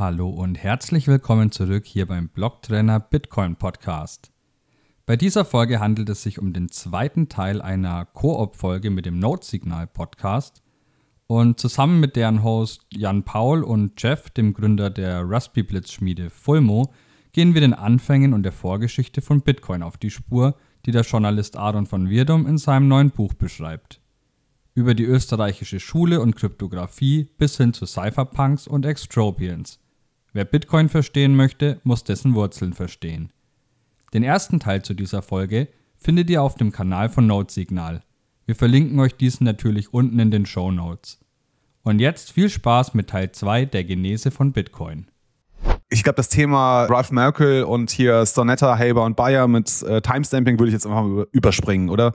Hallo und herzlich willkommen zurück hier beim Blocktrainer Bitcoin Podcast. Bei dieser Folge handelt es sich um den zweiten Teil einer Koop-Folge mit dem Node-Signal Podcast. Und zusammen mit deren Host Jan Paul und Jeff, dem Gründer der Raspberry Blitz Schmiede Fulmo, gehen wir den Anfängen und der Vorgeschichte von Bitcoin auf die Spur, die der Journalist Aaron von Wirdum in seinem neuen Buch beschreibt. Über die österreichische Schule und Kryptographie bis hin zu Cypherpunks und Extropians. Wer Bitcoin verstehen möchte, muss dessen Wurzeln verstehen. Den ersten Teil zu dieser Folge findet ihr auf dem Kanal von Notesignal. Wir verlinken euch diesen natürlich unten in den Show Notes. Und jetzt viel Spaß mit Teil 2 der Genese von Bitcoin ich glaube, das Thema Ralph Merkel und hier Stonetta, Haber und Bayer mit äh, Timestamping würde ich jetzt einfach mal überspringen, oder?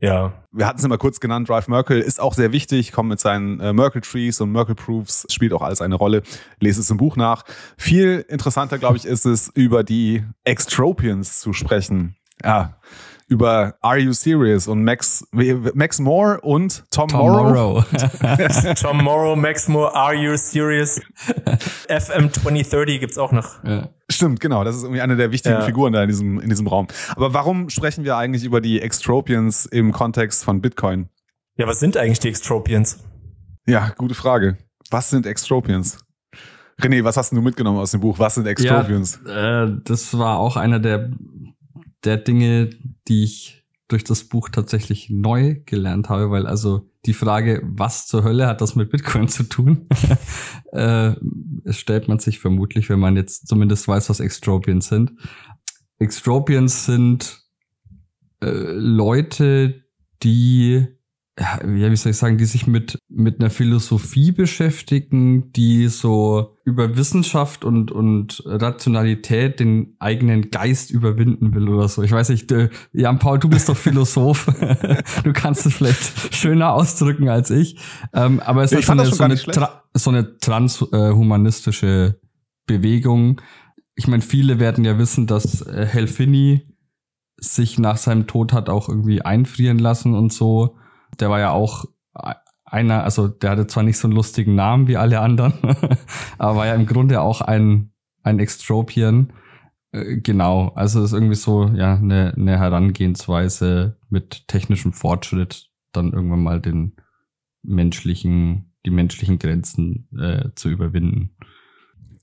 Ja. Wir hatten es immer kurz genannt, Ralph Merkel ist auch sehr wichtig, kommt mit seinen äh, Merkel Trees und Merkel Proofs, spielt auch alles eine Rolle. Lese es im Buch nach. Viel interessanter, glaube ich, ist es, über die Extropians zu sprechen. Ja, über Are You Serious und Max, Max Moore und Tom, Tom Morrow. Morrow. Tom Morrow, Max Moore, Are You Serious? FM 2030 gibt's auch noch. Ja. Stimmt, genau. Das ist irgendwie eine der wichtigen ja. Figuren da in diesem, in diesem Raum. Aber warum sprechen wir eigentlich über die Extropians im Kontext von Bitcoin? Ja, was sind eigentlich die Extropians? Ja, gute Frage. Was sind Extropians? René, was hast du mitgenommen aus dem Buch? Was sind Extropians? Ja, äh, das war auch einer der der Dinge, die ich durch das Buch tatsächlich neu gelernt habe, weil also die Frage, was zur Hölle hat das mit Bitcoin zu tun, äh, stellt man sich vermutlich, wenn man jetzt zumindest weiß, was Extropians sind. Extropians sind äh, Leute, die ja, wie soll ich sagen, die sich mit, mit einer Philosophie beschäftigen, die so über Wissenschaft und, und Rationalität den eigenen Geist überwinden will oder so. Ich weiß nicht, äh, Jan Paul, du bist doch Philosoph. du kannst es vielleicht schöner ausdrücken als ich. Ähm, aber es ist so eine, so eine, so eine transhumanistische Bewegung. Ich meine, viele werden ja wissen, dass äh, Helfini sich nach seinem Tod hat auch irgendwie einfrieren lassen und so der war ja auch einer, also der hatte zwar nicht so einen lustigen Namen wie alle anderen, aber war ja im Grunde auch ein, ein Extropian. Äh, genau, also ist irgendwie so ja eine, eine Herangehensweise mit technischem Fortschritt dann irgendwann mal den menschlichen, die menschlichen Grenzen äh, zu überwinden.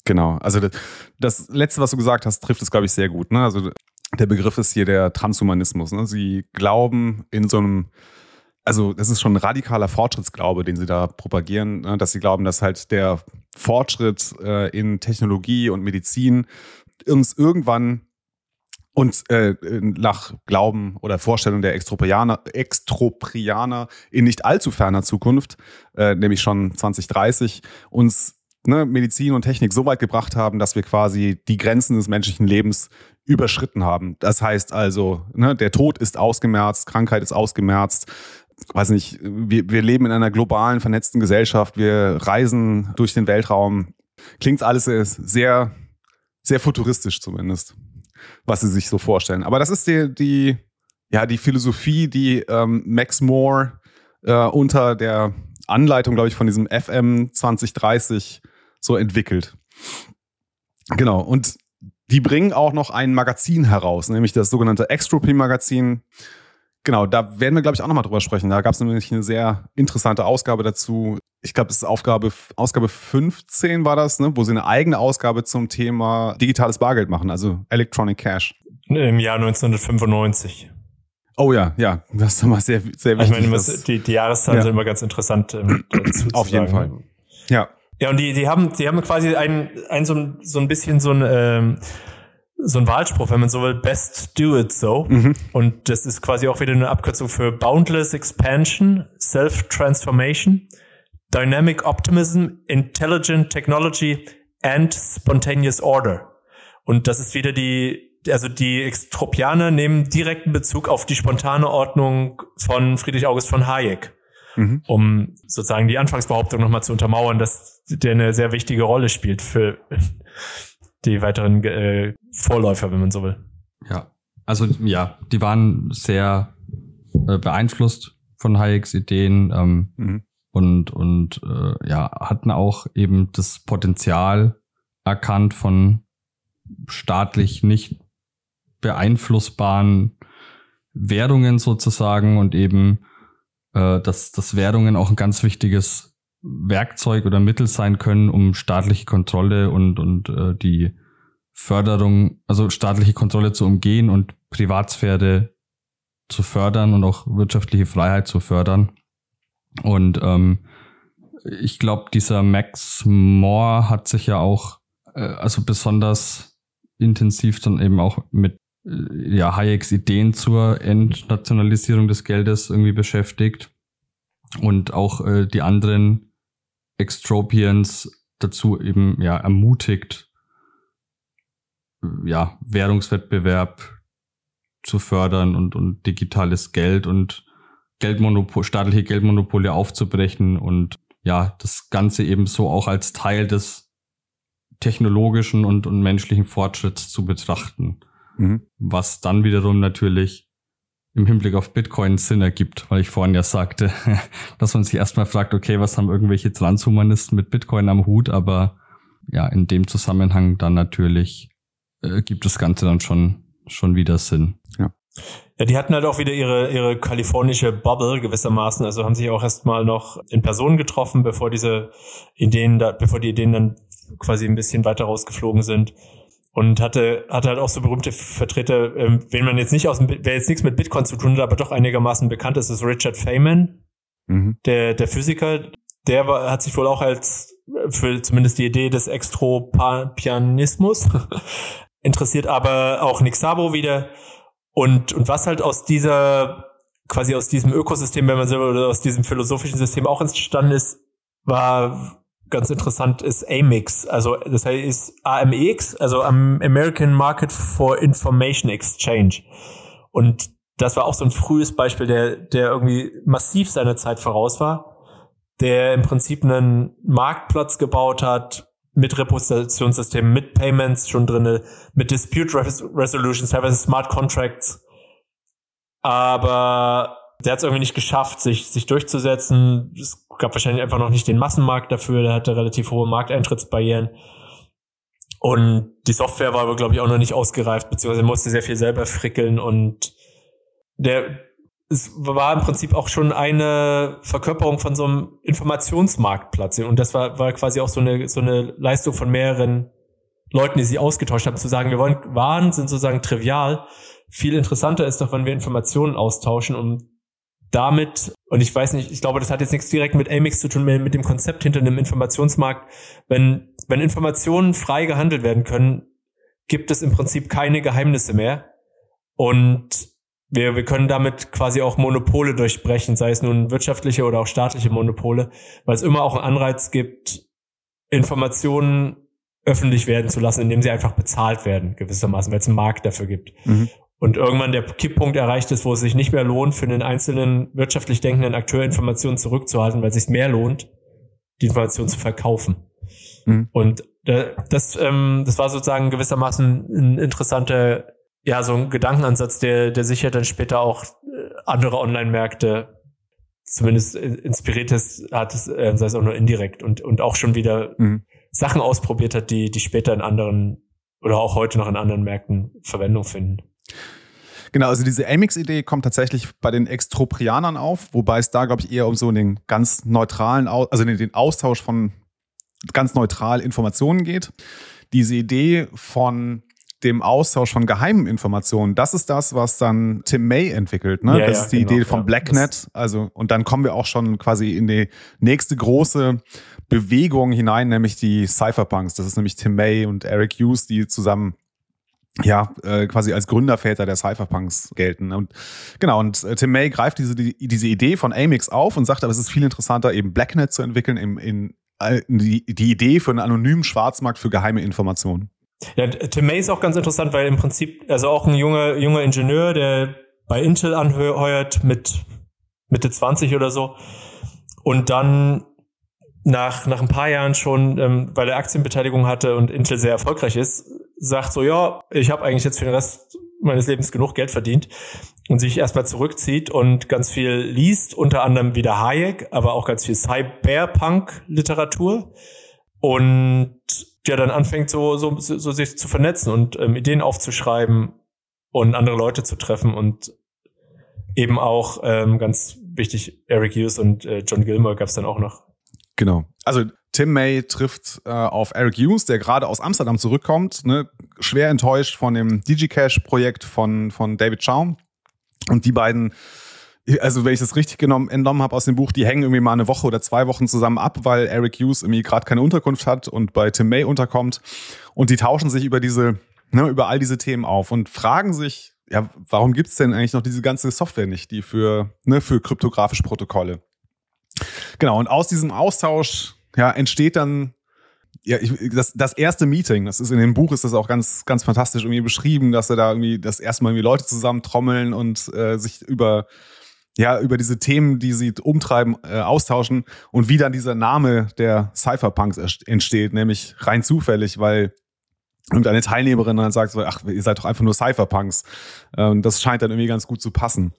Genau, also das, das letzte, was du gesagt hast, trifft es glaube ich sehr gut. Ne? Also der Begriff ist hier der Transhumanismus. Ne? Sie glauben in so einem also das ist schon ein radikaler Fortschrittsglaube, den sie da propagieren, ne? dass sie glauben, dass halt der Fortschritt äh, in Technologie und Medizin uns irgendwann und äh, nach Glauben oder Vorstellung der Extroprianer, Extroprianer in nicht allzu ferner Zukunft, äh, nämlich schon 2030, uns ne, Medizin und Technik so weit gebracht haben, dass wir quasi die Grenzen des menschlichen Lebens überschritten haben. Das heißt also, ne, der Tod ist ausgemerzt, Krankheit ist ausgemerzt, weiß nicht, wir, wir leben in einer globalen, vernetzten Gesellschaft, wir reisen durch den Weltraum. Klingt alles sehr, sehr futuristisch zumindest, was sie sich so vorstellen. Aber das ist die, die ja, die Philosophie, die ähm, Max Moore äh, unter der Anleitung, glaube ich, von diesem FM 2030 so entwickelt. Genau. Und die bringen auch noch ein Magazin heraus, nämlich das sogenannte Extropy Magazin. Genau, da werden wir, glaube ich, auch nochmal drüber sprechen. Da gab es nämlich eine sehr interessante Ausgabe dazu. Ich glaube, das ist Aufgabe, Ausgabe 15 war das, ne? wo sie eine eigene Ausgabe zum Thema digitales Bargeld machen, also Electronic Cash. Im Jahr 1995. Oh ja, ja, das ist immer sehr, sehr wichtig. Ich meine, die, die Jahreszahlen ja. sind immer ganz interessant. Ähm, Auf jeden Fall. Ja. Ja, und die, die haben, die haben quasi ein, ein so, so ein bisschen so ein, ähm, so ein Wahlspruch, wenn man so will, best do it so. Mhm. Und das ist quasi auch wieder eine Abkürzung für Boundless Expansion, Self-Transformation, Dynamic Optimism, Intelligent Technology and Spontaneous Order. Und das ist wieder die, also die Extropianer nehmen direkten Bezug auf die spontane Ordnung von Friedrich August von Hayek. Mhm. Um sozusagen die Anfangsbehauptung nochmal zu untermauern, dass der eine sehr wichtige Rolle spielt für die weiteren äh, Vorläufer, wenn man so will. Ja, also ja, die waren sehr äh, beeinflusst von Hayeks Ideen ähm, mhm. und und äh, ja hatten auch eben das Potenzial erkannt von staatlich nicht beeinflussbaren Währungen sozusagen und eben, äh, dass, dass Währungen auch ein ganz wichtiges Werkzeug oder Mittel sein können, um staatliche Kontrolle und, und äh, die Förderung, also staatliche Kontrolle zu umgehen und Privatsphäre zu fördern und auch wirtschaftliche Freiheit zu fördern. Und ähm, ich glaube, dieser Max Moore hat sich ja auch äh, also besonders intensiv dann eben auch mit äh, ja, Hayeks Ideen zur Entnationalisierung des Geldes irgendwie beschäftigt und auch äh, die anderen Extropians dazu eben ja ermutigt, ja, Währungswettbewerb zu fördern und, und digitales Geld und Geldmonopol, staatliche Geldmonopole aufzubrechen und ja, das Ganze eben so auch als Teil des technologischen und, und menschlichen Fortschritts zu betrachten. Mhm. Was dann wiederum natürlich im Hinblick auf Bitcoin Sinn ergibt, weil ich vorhin ja sagte, dass man sich erstmal fragt, okay, was haben irgendwelche Transhumanisten mit Bitcoin am Hut, aber ja, in dem Zusammenhang dann natürlich äh, gibt das Ganze dann schon, schon wieder Sinn. Ja. Ja, die hatten halt auch wieder ihre, ihre kalifornische Bubble gewissermaßen, also haben sich auch erstmal noch in Person getroffen, bevor diese Ideen da, bevor die Ideen dann quasi ein bisschen weiter rausgeflogen sind. Und hatte, hatte halt auch so berühmte Vertreter, ähm, wenn man jetzt nicht aus dem, wer jetzt nichts mit Bitcoin zu tun hat, aber doch einigermaßen bekannt ist, ist Richard Feynman, mhm. der, der Physiker. Der war, hat sich wohl auch als, für zumindest die Idee des Extropianismus interessiert, aber auch Nick Szabo wieder. Und, und was halt aus dieser, quasi aus diesem Ökosystem, wenn man so, oder aus diesem philosophischen System auch entstanden ist, war ganz interessant ist AMIX, also das heißt AMX, also American Market for Information Exchange. Und das war auch so ein frühes Beispiel, der, der irgendwie massiv seiner Zeit voraus war, der im Prinzip einen Marktplatz gebaut hat mit Repositionssystemen, mit Payments schon drinne, mit Dispute Resolutions, teilweise Smart Contracts. Aber der hat es irgendwie nicht geschafft, sich, sich durchzusetzen. Es gab wahrscheinlich einfach noch nicht den Massenmarkt dafür. Der hatte relativ hohe Markteintrittsbarrieren. Und die Software war aber, glaube ich, auch noch nicht ausgereift, beziehungsweise musste sehr viel selber frickeln und der, es war im Prinzip auch schon eine Verkörperung von so einem Informationsmarktplatz. Und das war, war quasi auch so eine, so eine Leistung von mehreren Leuten, die sich ausgetauscht haben, zu sagen, wir wollen Waren sind sozusagen trivial. Viel interessanter ist doch, wenn wir Informationen austauschen, um damit, und ich weiß nicht, ich glaube, das hat jetzt nichts direkt mit Amix zu tun, mit dem Konzept hinter einem Informationsmarkt. Wenn, wenn Informationen frei gehandelt werden können, gibt es im Prinzip keine Geheimnisse mehr. Und wir, wir können damit quasi auch Monopole durchbrechen, sei es nun wirtschaftliche oder auch staatliche Monopole, weil es immer auch einen Anreiz gibt, Informationen öffentlich werden zu lassen, indem sie einfach bezahlt werden, gewissermaßen, weil es einen Markt dafür gibt. Mhm und irgendwann der Kipppunkt erreicht ist, wo es sich nicht mehr lohnt, für einen einzelnen wirtschaftlich denkenden Akteur Informationen zurückzuhalten, weil es sich mehr lohnt, die Informationen zu verkaufen. Mhm. Und äh, das, ähm, das war sozusagen gewissermaßen ein interessanter, ja, so ein Gedankenansatz, der, der sicher dann später auch äh, andere Online-Märkte zumindest inspiriert ist, hat es, äh, sei es auch nur indirekt und, und auch schon wieder mhm. Sachen ausprobiert hat, die, die später in anderen oder auch heute noch in anderen Märkten Verwendung finden. Genau, also diese Amix-Idee kommt tatsächlich bei den Extroprianern auf, wobei es da, glaube ich, eher um so den ganz neutralen, also den Austausch von ganz neutral Informationen geht. Diese Idee von dem Austausch von geheimen Informationen, das ist das, was dann Tim May entwickelt. Ne? Ja, das ja, ist die genau, Idee vom ja. Blacknet. Also, und dann kommen wir auch schon quasi in die nächste große Bewegung hinein, nämlich die Cypherpunks. Das ist nämlich Tim May und Eric Hughes, die zusammen ja, äh, quasi als Gründerväter der Cypherpunks gelten. Und genau, und äh, Tim May greift diese, die, diese Idee von Amix auf und sagt, aber es ist viel interessanter, eben Blacknet zu entwickeln, in, in, in die, die Idee für einen anonymen Schwarzmarkt für geheime Informationen. Ja, Tim May ist auch ganz interessant, weil im Prinzip, also auch ein junger, junger Ingenieur, der bei Intel anheuert mit Mitte 20 oder so und dann nach, nach ein paar Jahren schon, ähm, weil er Aktienbeteiligung hatte und Intel sehr erfolgreich ist, sagt so, ja, ich habe eigentlich jetzt für den Rest meines Lebens genug Geld verdient und sich erstmal zurückzieht und ganz viel liest, unter anderem wieder Hayek, aber auch ganz viel Cyberpunk-Literatur und ja dann anfängt so, so, so sich zu vernetzen und ähm, Ideen aufzuschreiben und andere Leute zu treffen und eben auch ähm, ganz wichtig, Eric Hughes und äh, John Gilmore gab es dann auch noch. Genau. Also Tim May trifft äh, auf Eric Hughes, der gerade aus Amsterdam zurückkommt, ne, schwer enttäuscht von dem DigiCash-Projekt von, von David Chaum. Und die beiden, also wenn ich das richtig genommen, entnommen habe aus dem Buch, die hängen irgendwie mal eine Woche oder zwei Wochen zusammen ab, weil Eric Hughes irgendwie gerade keine Unterkunft hat und bei Tim May unterkommt. Und die tauschen sich über diese, ne, über all diese Themen auf und fragen sich, ja, warum gibt's denn eigentlich noch diese ganze Software nicht, die für, ne, für kryptografische Protokolle? Genau, und aus diesem Austausch ja, entsteht dann ja, ich, das, das erste Meeting, das ist in dem Buch ist das auch ganz, ganz fantastisch irgendwie beschrieben, dass er da irgendwie das erste Mal irgendwie Leute zusammentrommeln und äh, sich über ja über diese Themen, die sie umtreiben, äh, austauschen und wie dann dieser Name der Cypherpunks entsteht, nämlich rein zufällig, weil irgendeine Teilnehmerin dann sagt so, ach, ihr seid doch einfach nur Cypherpunks. Ähm, das scheint dann irgendwie ganz gut zu passen.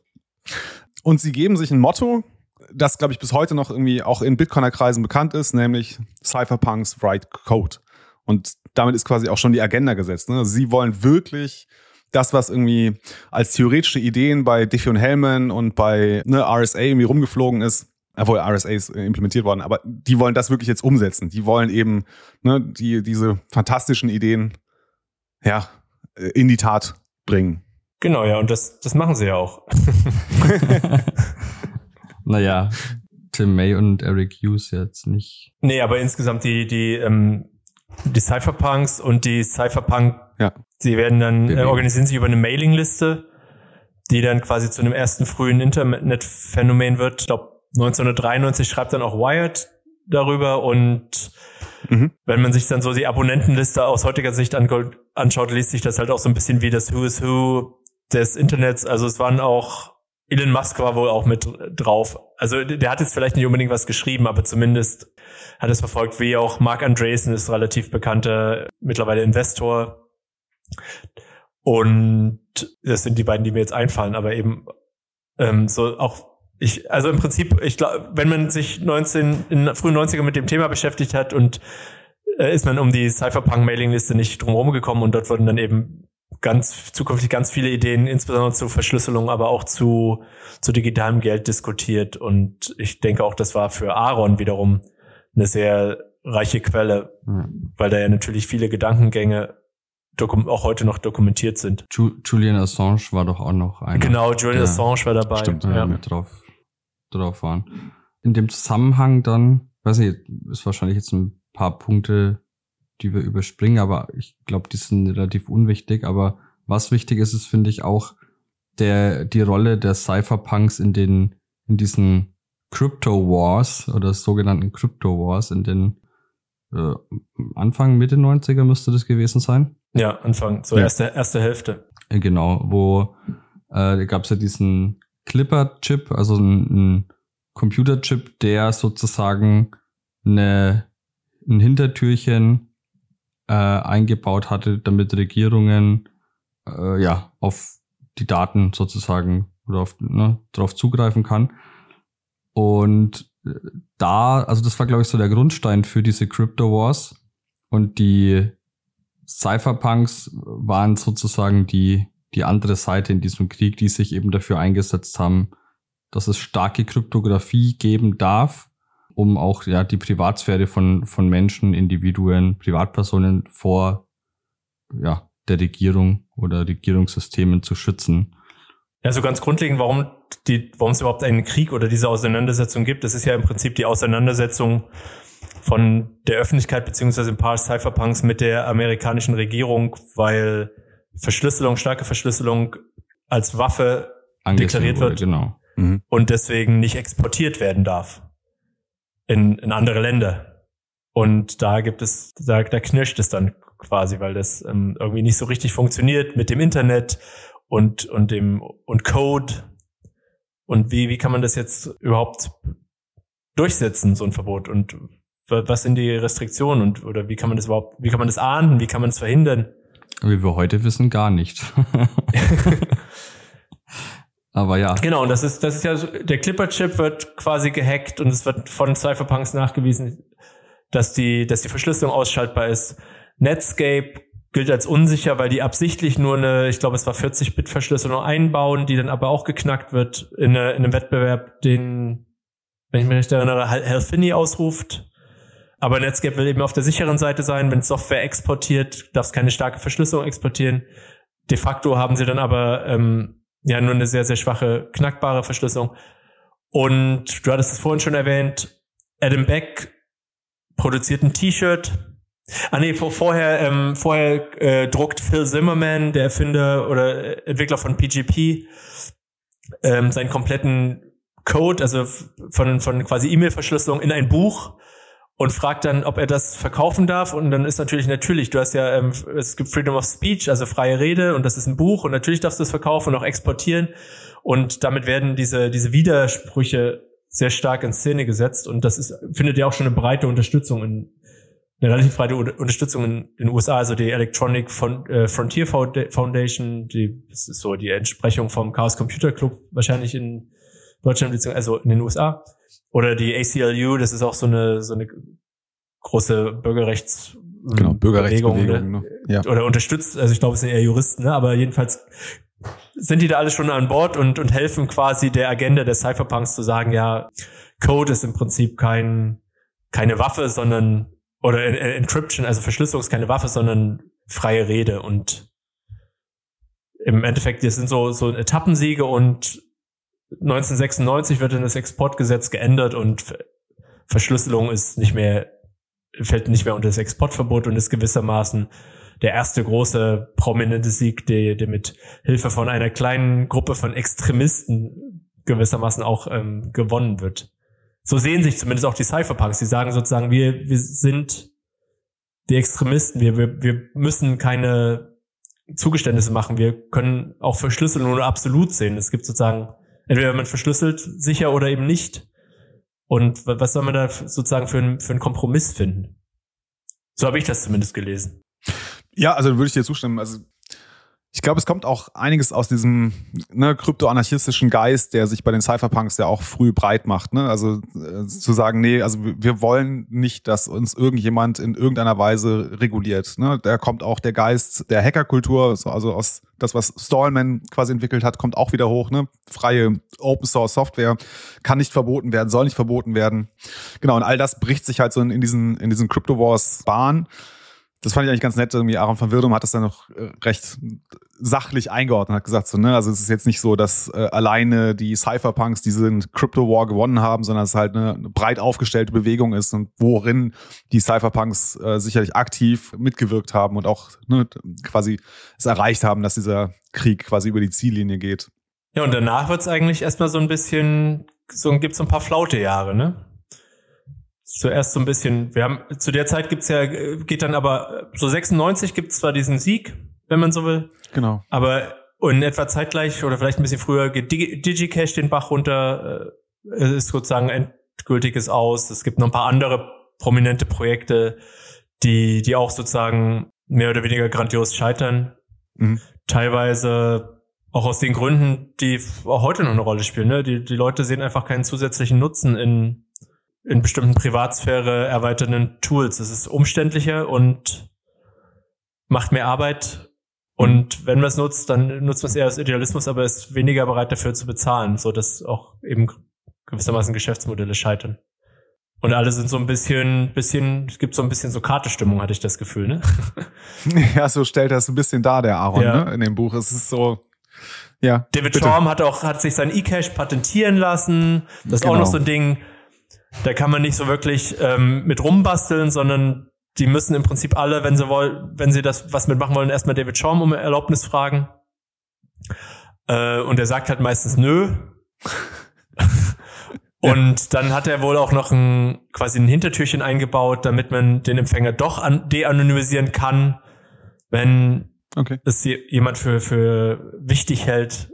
Und sie geben sich ein Motto, das, glaube ich, bis heute noch irgendwie auch in Bitcoiner-Kreisen bekannt ist, nämlich Cypherpunks Write Code. Und damit ist quasi auch schon die Agenda gesetzt. Ne? Sie wollen wirklich das, was irgendwie als theoretische Ideen bei Diffie und Hellman und bei ne, RSA irgendwie rumgeflogen ist, obwohl RSA ist implementiert worden, aber die wollen das wirklich jetzt umsetzen. Die wollen eben ne, die, diese fantastischen Ideen ja, in die Tat bringen. Genau, ja, und das, das machen sie ja auch. Naja, Tim May und Eric Hughes jetzt nicht. Nee, aber insgesamt die, die, ähm, die Cypherpunks und die Cypherpunk, ja. die werden dann, äh, organisieren sich über eine Mailingliste, die dann quasi zu einem ersten frühen Internetphänomen wird. Ich glaube, 1993 schreibt dann auch Wired darüber und mhm. wenn man sich dann so die Abonnentenliste aus heutiger Sicht anschaut, liest sich das halt auch so ein bisschen wie das Who is Who des Internets. Also es waren auch Elon Musk war wohl auch mit drauf. Also der hat jetzt vielleicht nicht unbedingt was geschrieben, aber zumindest hat es verfolgt, wie auch Mark Andreessen ist relativ bekannter, mittlerweile Investor. Und das sind die beiden, die mir jetzt einfallen, aber eben ähm, so auch ich, also im Prinzip, ich glaube, wenn man sich 19 in frühen 90er mit dem Thema beschäftigt hat und äh, ist man um die Cypherpunk-Mailingliste nicht drumherum gekommen und dort wurden dann eben ganz zukünftig ganz viele Ideen, insbesondere zur Verschlüsselung, aber auch zu, zu digitalem Geld diskutiert. Und ich denke auch, das war für Aaron wiederum eine sehr reiche Quelle, mhm. weil da ja natürlich viele Gedankengänge auch heute noch dokumentiert sind. Julian Assange war doch auch noch einer. Genau, Julian Assange war dabei. Stimmt, ja. mit drauf, drauf waren. In dem Zusammenhang dann, weiß nicht, ist wahrscheinlich jetzt ein paar Punkte die wir überspringen, aber ich glaube, die sind relativ unwichtig. Aber was wichtig ist, ist, finde ich, auch der, die Rolle der Cypherpunks in den, in diesen Crypto Wars oder sogenannten Crypto Wars in den äh, Anfang, Mitte 90er müsste das gewesen sein. Ja, Anfang, so ja. erste, erste Hälfte. Äh, genau, wo äh, gab es ja diesen Clipper-Chip, also ein, ein Computerchip, der sozusagen eine, ein Hintertürchen äh, eingebaut hatte, damit Regierungen äh, ja auf die Daten sozusagen oder auf, ne, darauf zugreifen kann. Und äh, da, also das war, glaube ich, so der Grundstein für diese Crypto Wars. Und die Cypherpunks waren sozusagen die, die andere Seite in diesem Krieg, die sich eben dafür eingesetzt haben, dass es starke Kryptographie geben darf um auch ja die Privatsphäre von, von Menschen, Individuen, Privatpersonen vor ja, der Regierung oder Regierungssystemen zu schützen. Ja, so ganz grundlegend, warum die, warum es überhaupt einen Krieg oder diese Auseinandersetzung gibt, das ist ja im Prinzip die Auseinandersetzung von der Öffentlichkeit beziehungsweise ein paar Cypherpunks mit der amerikanischen Regierung, weil Verschlüsselung, starke Verschlüsselung als Waffe deklariert wurde, wird genau. Mhm. und deswegen nicht exportiert werden darf in, in andere Länder. Und da gibt es, da, da knirscht es dann quasi, weil das ähm, irgendwie nicht so richtig funktioniert mit dem Internet und, und dem und Code. Und wie, wie kann man das jetzt überhaupt durchsetzen, so ein Verbot? Und was sind die Restriktionen und oder wie kann man das überhaupt, wie kann man das ahnden, wie kann man das verhindern? Wie wir heute wissen, gar nicht. Aber ja. Genau, und das ist, das ist ja, so, der Clipper-Chip wird quasi gehackt und es wird von Cypherpunks nachgewiesen. dass die, dass die Verschlüsselung ausschaltbar ist. Netscape gilt als unsicher, weil die absichtlich nur eine, ich glaube, es war 40-Bit-Verschlüsselung einbauen, die dann aber auch geknackt wird in, eine, in einem Wettbewerb, den, wenn ich mich recht erinnere, Helfini ausruft. Aber Netscape will eben auf der sicheren Seite sein. Wenn Software exportiert, darf es keine starke Verschlüsselung exportieren. De facto haben sie dann aber ähm, ja nur eine sehr, sehr schwache, knackbare Verschlüsselung. Und du hattest es vorhin schon erwähnt, Adam Beck produziert ein T-Shirt, Ah nee, vor, vorher, ähm, vorher äh, druckt Phil Zimmerman, der Erfinder oder Entwickler von PGP, ähm, seinen kompletten Code, also von, von quasi E-Mail-Verschlüsselung in ein Buch und fragt dann, ob er das verkaufen darf. Und dann ist natürlich, natürlich, du hast ja, ähm, es gibt Freedom of Speech, also freie Rede, und das ist ein Buch, und natürlich darfst du es verkaufen und auch exportieren. Und damit werden diese, diese Widersprüche sehr stark in Szene gesetzt. Und das ist, findet ja auch schon eine breite Unterstützung in, eine relativ breite Unterstützung in den USA, also die Electronic äh, Frontier Foundation, die das ist so die Entsprechung vom Chaos Computer Club wahrscheinlich in Deutschland, also in den USA. Oder die ACLU, das ist auch so eine, so eine große Bürgerrechts genau, Bürgerrechtsbewegung, ne? ja. oder unterstützt, also ich glaube, es sind eher Juristen, ne? aber jedenfalls sind die da alle schon an Bord und, und helfen quasi der Agenda der Cypherpunks zu sagen, ja, Code ist im Prinzip kein, keine Waffe, sondern oder Encryption, also Verschlüsselung ist keine Waffe, sondern freie Rede und im Endeffekt, das sind so, so Etappensiege und 1996 wird dann das Exportgesetz geändert und Verschlüsselung ist nicht mehr, fällt nicht mehr unter das Exportverbot und ist gewissermaßen der erste große prominente Sieg, der, der mit Hilfe von einer kleinen Gruppe von Extremisten gewissermaßen auch ähm, gewonnen wird so sehen sich zumindest auch die Cypherpunks. Die sagen sozusagen, wir, wir sind die Extremisten, wir, wir, wir müssen keine Zugeständnisse machen. Wir können auch Verschlüsselung nur absolut sehen. Es gibt sozusagen, entweder man verschlüsselt sicher oder eben nicht. Und was soll man da sozusagen für, einen für einen Kompromiss finden? So habe ich das zumindest gelesen. Ja, also würde ich dir zustimmen. Also ich glaube, es kommt auch einiges aus diesem ne, kryptoanarchistischen Geist, der sich bei den Cypherpunks ja auch früh breit macht. Ne? Also äh, zu sagen, nee, also wir wollen nicht, dass uns irgendjemand in irgendeiner Weise reguliert. Ne? Da kommt auch der Geist der Hackerkultur, also aus das, was Stallman quasi entwickelt hat, kommt auch wieder hoch. Ne? Freie Open Source Software kann nicht verboten werden, soll nicht verboten werden. Genau, und all das bricht sich halt so in, in diesen, in diesen Crypto Wars Bahn das fand ich eigentlich ganz nett. Irgendwie Aaron van Wirdum hat das dann noch äh, recht sachlich eingeordnet, hat gesagt so, ne, also es ist jetzt nicht so, dass äh, alleine die Cypherpunks diesen Crypto War gewonnen haben, sondern es halt eine, eine breit aufgestellte Bewegung ist und worin die Cypherpunks äh, sicherlich aktiv mitgewirkt haben und auch ne, quasi es erreicht haben, dass dieser Krieg quasi über die Ziellinie geht. Ja, und danach wird's eigentlich erstmal so ein bisschen, so gibt's so ein paar flaute Jahre, ne? Zuerst so ein bisschen, wir haben, zu der Zeit gibt's ja, geht dann aber, so 96 gibt's zwar diesen Sieg, wenn man so will. Genau. Aber in etwa zeitgleich oder vielleicht ein bisschen früher geht Digicash den Bach runter, äh, ist sozusagen endgültiges aus. Es gibt noch ein paar andere prominente Projekte, die, die auch sozusagen mehr oder weniger grandios scheitern. Mhm. Teilweise auch aus den Gründen, die auch heute noch eine Rolle spielen. Ne? Die, die Leute sehen einfach keinen zusätzlichen Nutzen in, in bestimmten Privatsphäre erweiternden Tools. Es ist umständlicher und macht mehr Arbeit. Und wenn man es nutzt, dann nutzt man es eher als Idealismus, aber ist weniger bereit dafür zu bezahlen, so dass auch eben gewissermaßen Geschäftsmodelle scheitern. Und alle sind so ein bisschen, bisschen, es gibt so ein bisschen so Kartestimmung, hatte ich das Gefühl, ne? Ja, so stellt das ein bisschen dar, der Aaron, ja. ne? In dem Buch. Es ist so, ja. David Schaum hat auch, hat sich sein E-Cash patentieren lassen. Das ist genau. auch noch so ein Ding da kann man nicht so wirklich ähm, mit rumbasteln, sondern die müssen im Prinzip alle, wenn sie wollen, wenn sie das was mitmachen wollen, erstmal David Schaum um Erlaubnis fragen. Äh, und er sagt halt meistens nö. und dann hat er wohl auch noch ein quasi ein Hintertürchen eingebaut, damit man den Empfänger doch an, de-anonymisieren kann, wenn okay. es jemand für, für wichtig hält,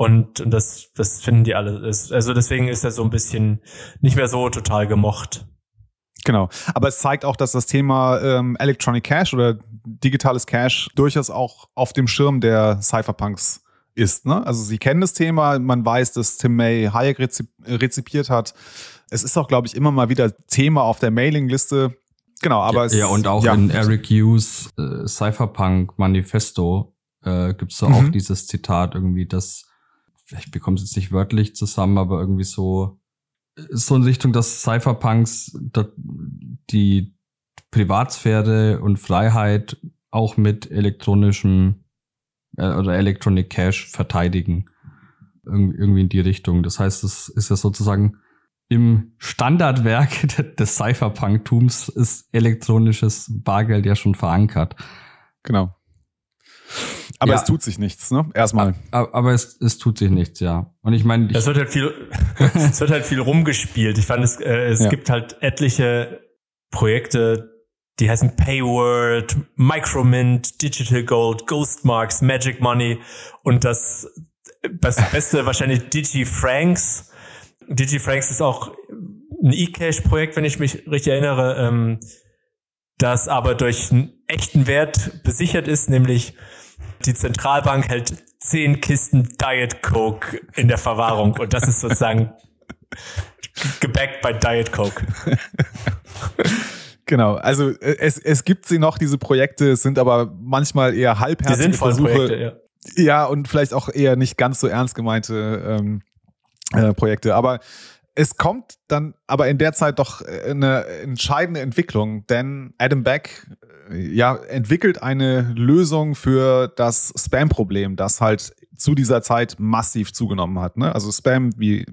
und, und das, das finden die alle. Also deswegen ist er so ein bisschen nicht mehr so total gemocht. Genau. Aber es zeigt auch, dass das Thema ähm, Electronic Cash oder digitales Cash durchaus auch auf dem Schirm der Cypherpunks ist. Ne? Also sie kennen das Thema, man weiß, dass Tim May Hayek rezipiert hat. Es ist auch, glaube ich, immer mal wieder Thema auf der Mailingliste genau, aber ja, es, ja, und auch ja. in Eric Hughes äh, Cypherpunk Manifesto äh, gibt es da Mhm. auch dieses Zitat irgendwie, dass ich bekomme es jetzt nicht wörtlich zusammen, aber irgendwie so so in Richtung, dass Cypherpunks die Privatsphäre und Freiheit auch mit elektronischem äh, oder Electronic Cash verteidigen. Irg irgendwie in die Richtung. Das heißt, es ist ja sozusagen im Standardwerk des Cypherpunk-Tums ist elektronisches Bargeld ja schon verankert. Genau. Aber Ja. es tut sich nichts, ne? Erstmal. Aber, aber es, es tut sich nichts, ja. Und ich meine, Es wird halt viel, es wird halt viel rumgespielt. Ich fand, es, äh, es Ja. gibt halt etliche Projekte, die heißen Payworld, Micromint, Digital Gold, Ghostmarks, Magic Money und das, das Beste wahrscheinlich DigiFranks. DigiFranks ist auch ein eCash-Projekt, wenn ich mich richtig erinnere, ähm, das aber durch einen echten Wert besichert ist, nämlich die Zentralbank hält zehn Kisten Diet Coke in der Verwahrung und das ist sozusagen gebackt bei Diet Coke. Genau. Also äh, es, es gibt sie noch, diese Projekte, es sind aber manchmal eher halbherzige Versuche. Projekte, ja. Ja, und vielleicht auch eher nicht ganz so ernst gemeinte ähm, äh, Projekte. Aber es kommt dann aber in der Zeit doch äh, eine entscheidende Entwicklung, denn Adam Beck äh, ja, entwickelt eine Lösung für das Spam-Problem, das halt zu dieser Zeit massiv zugenommen hat. Ne? Also Spam, wie äh,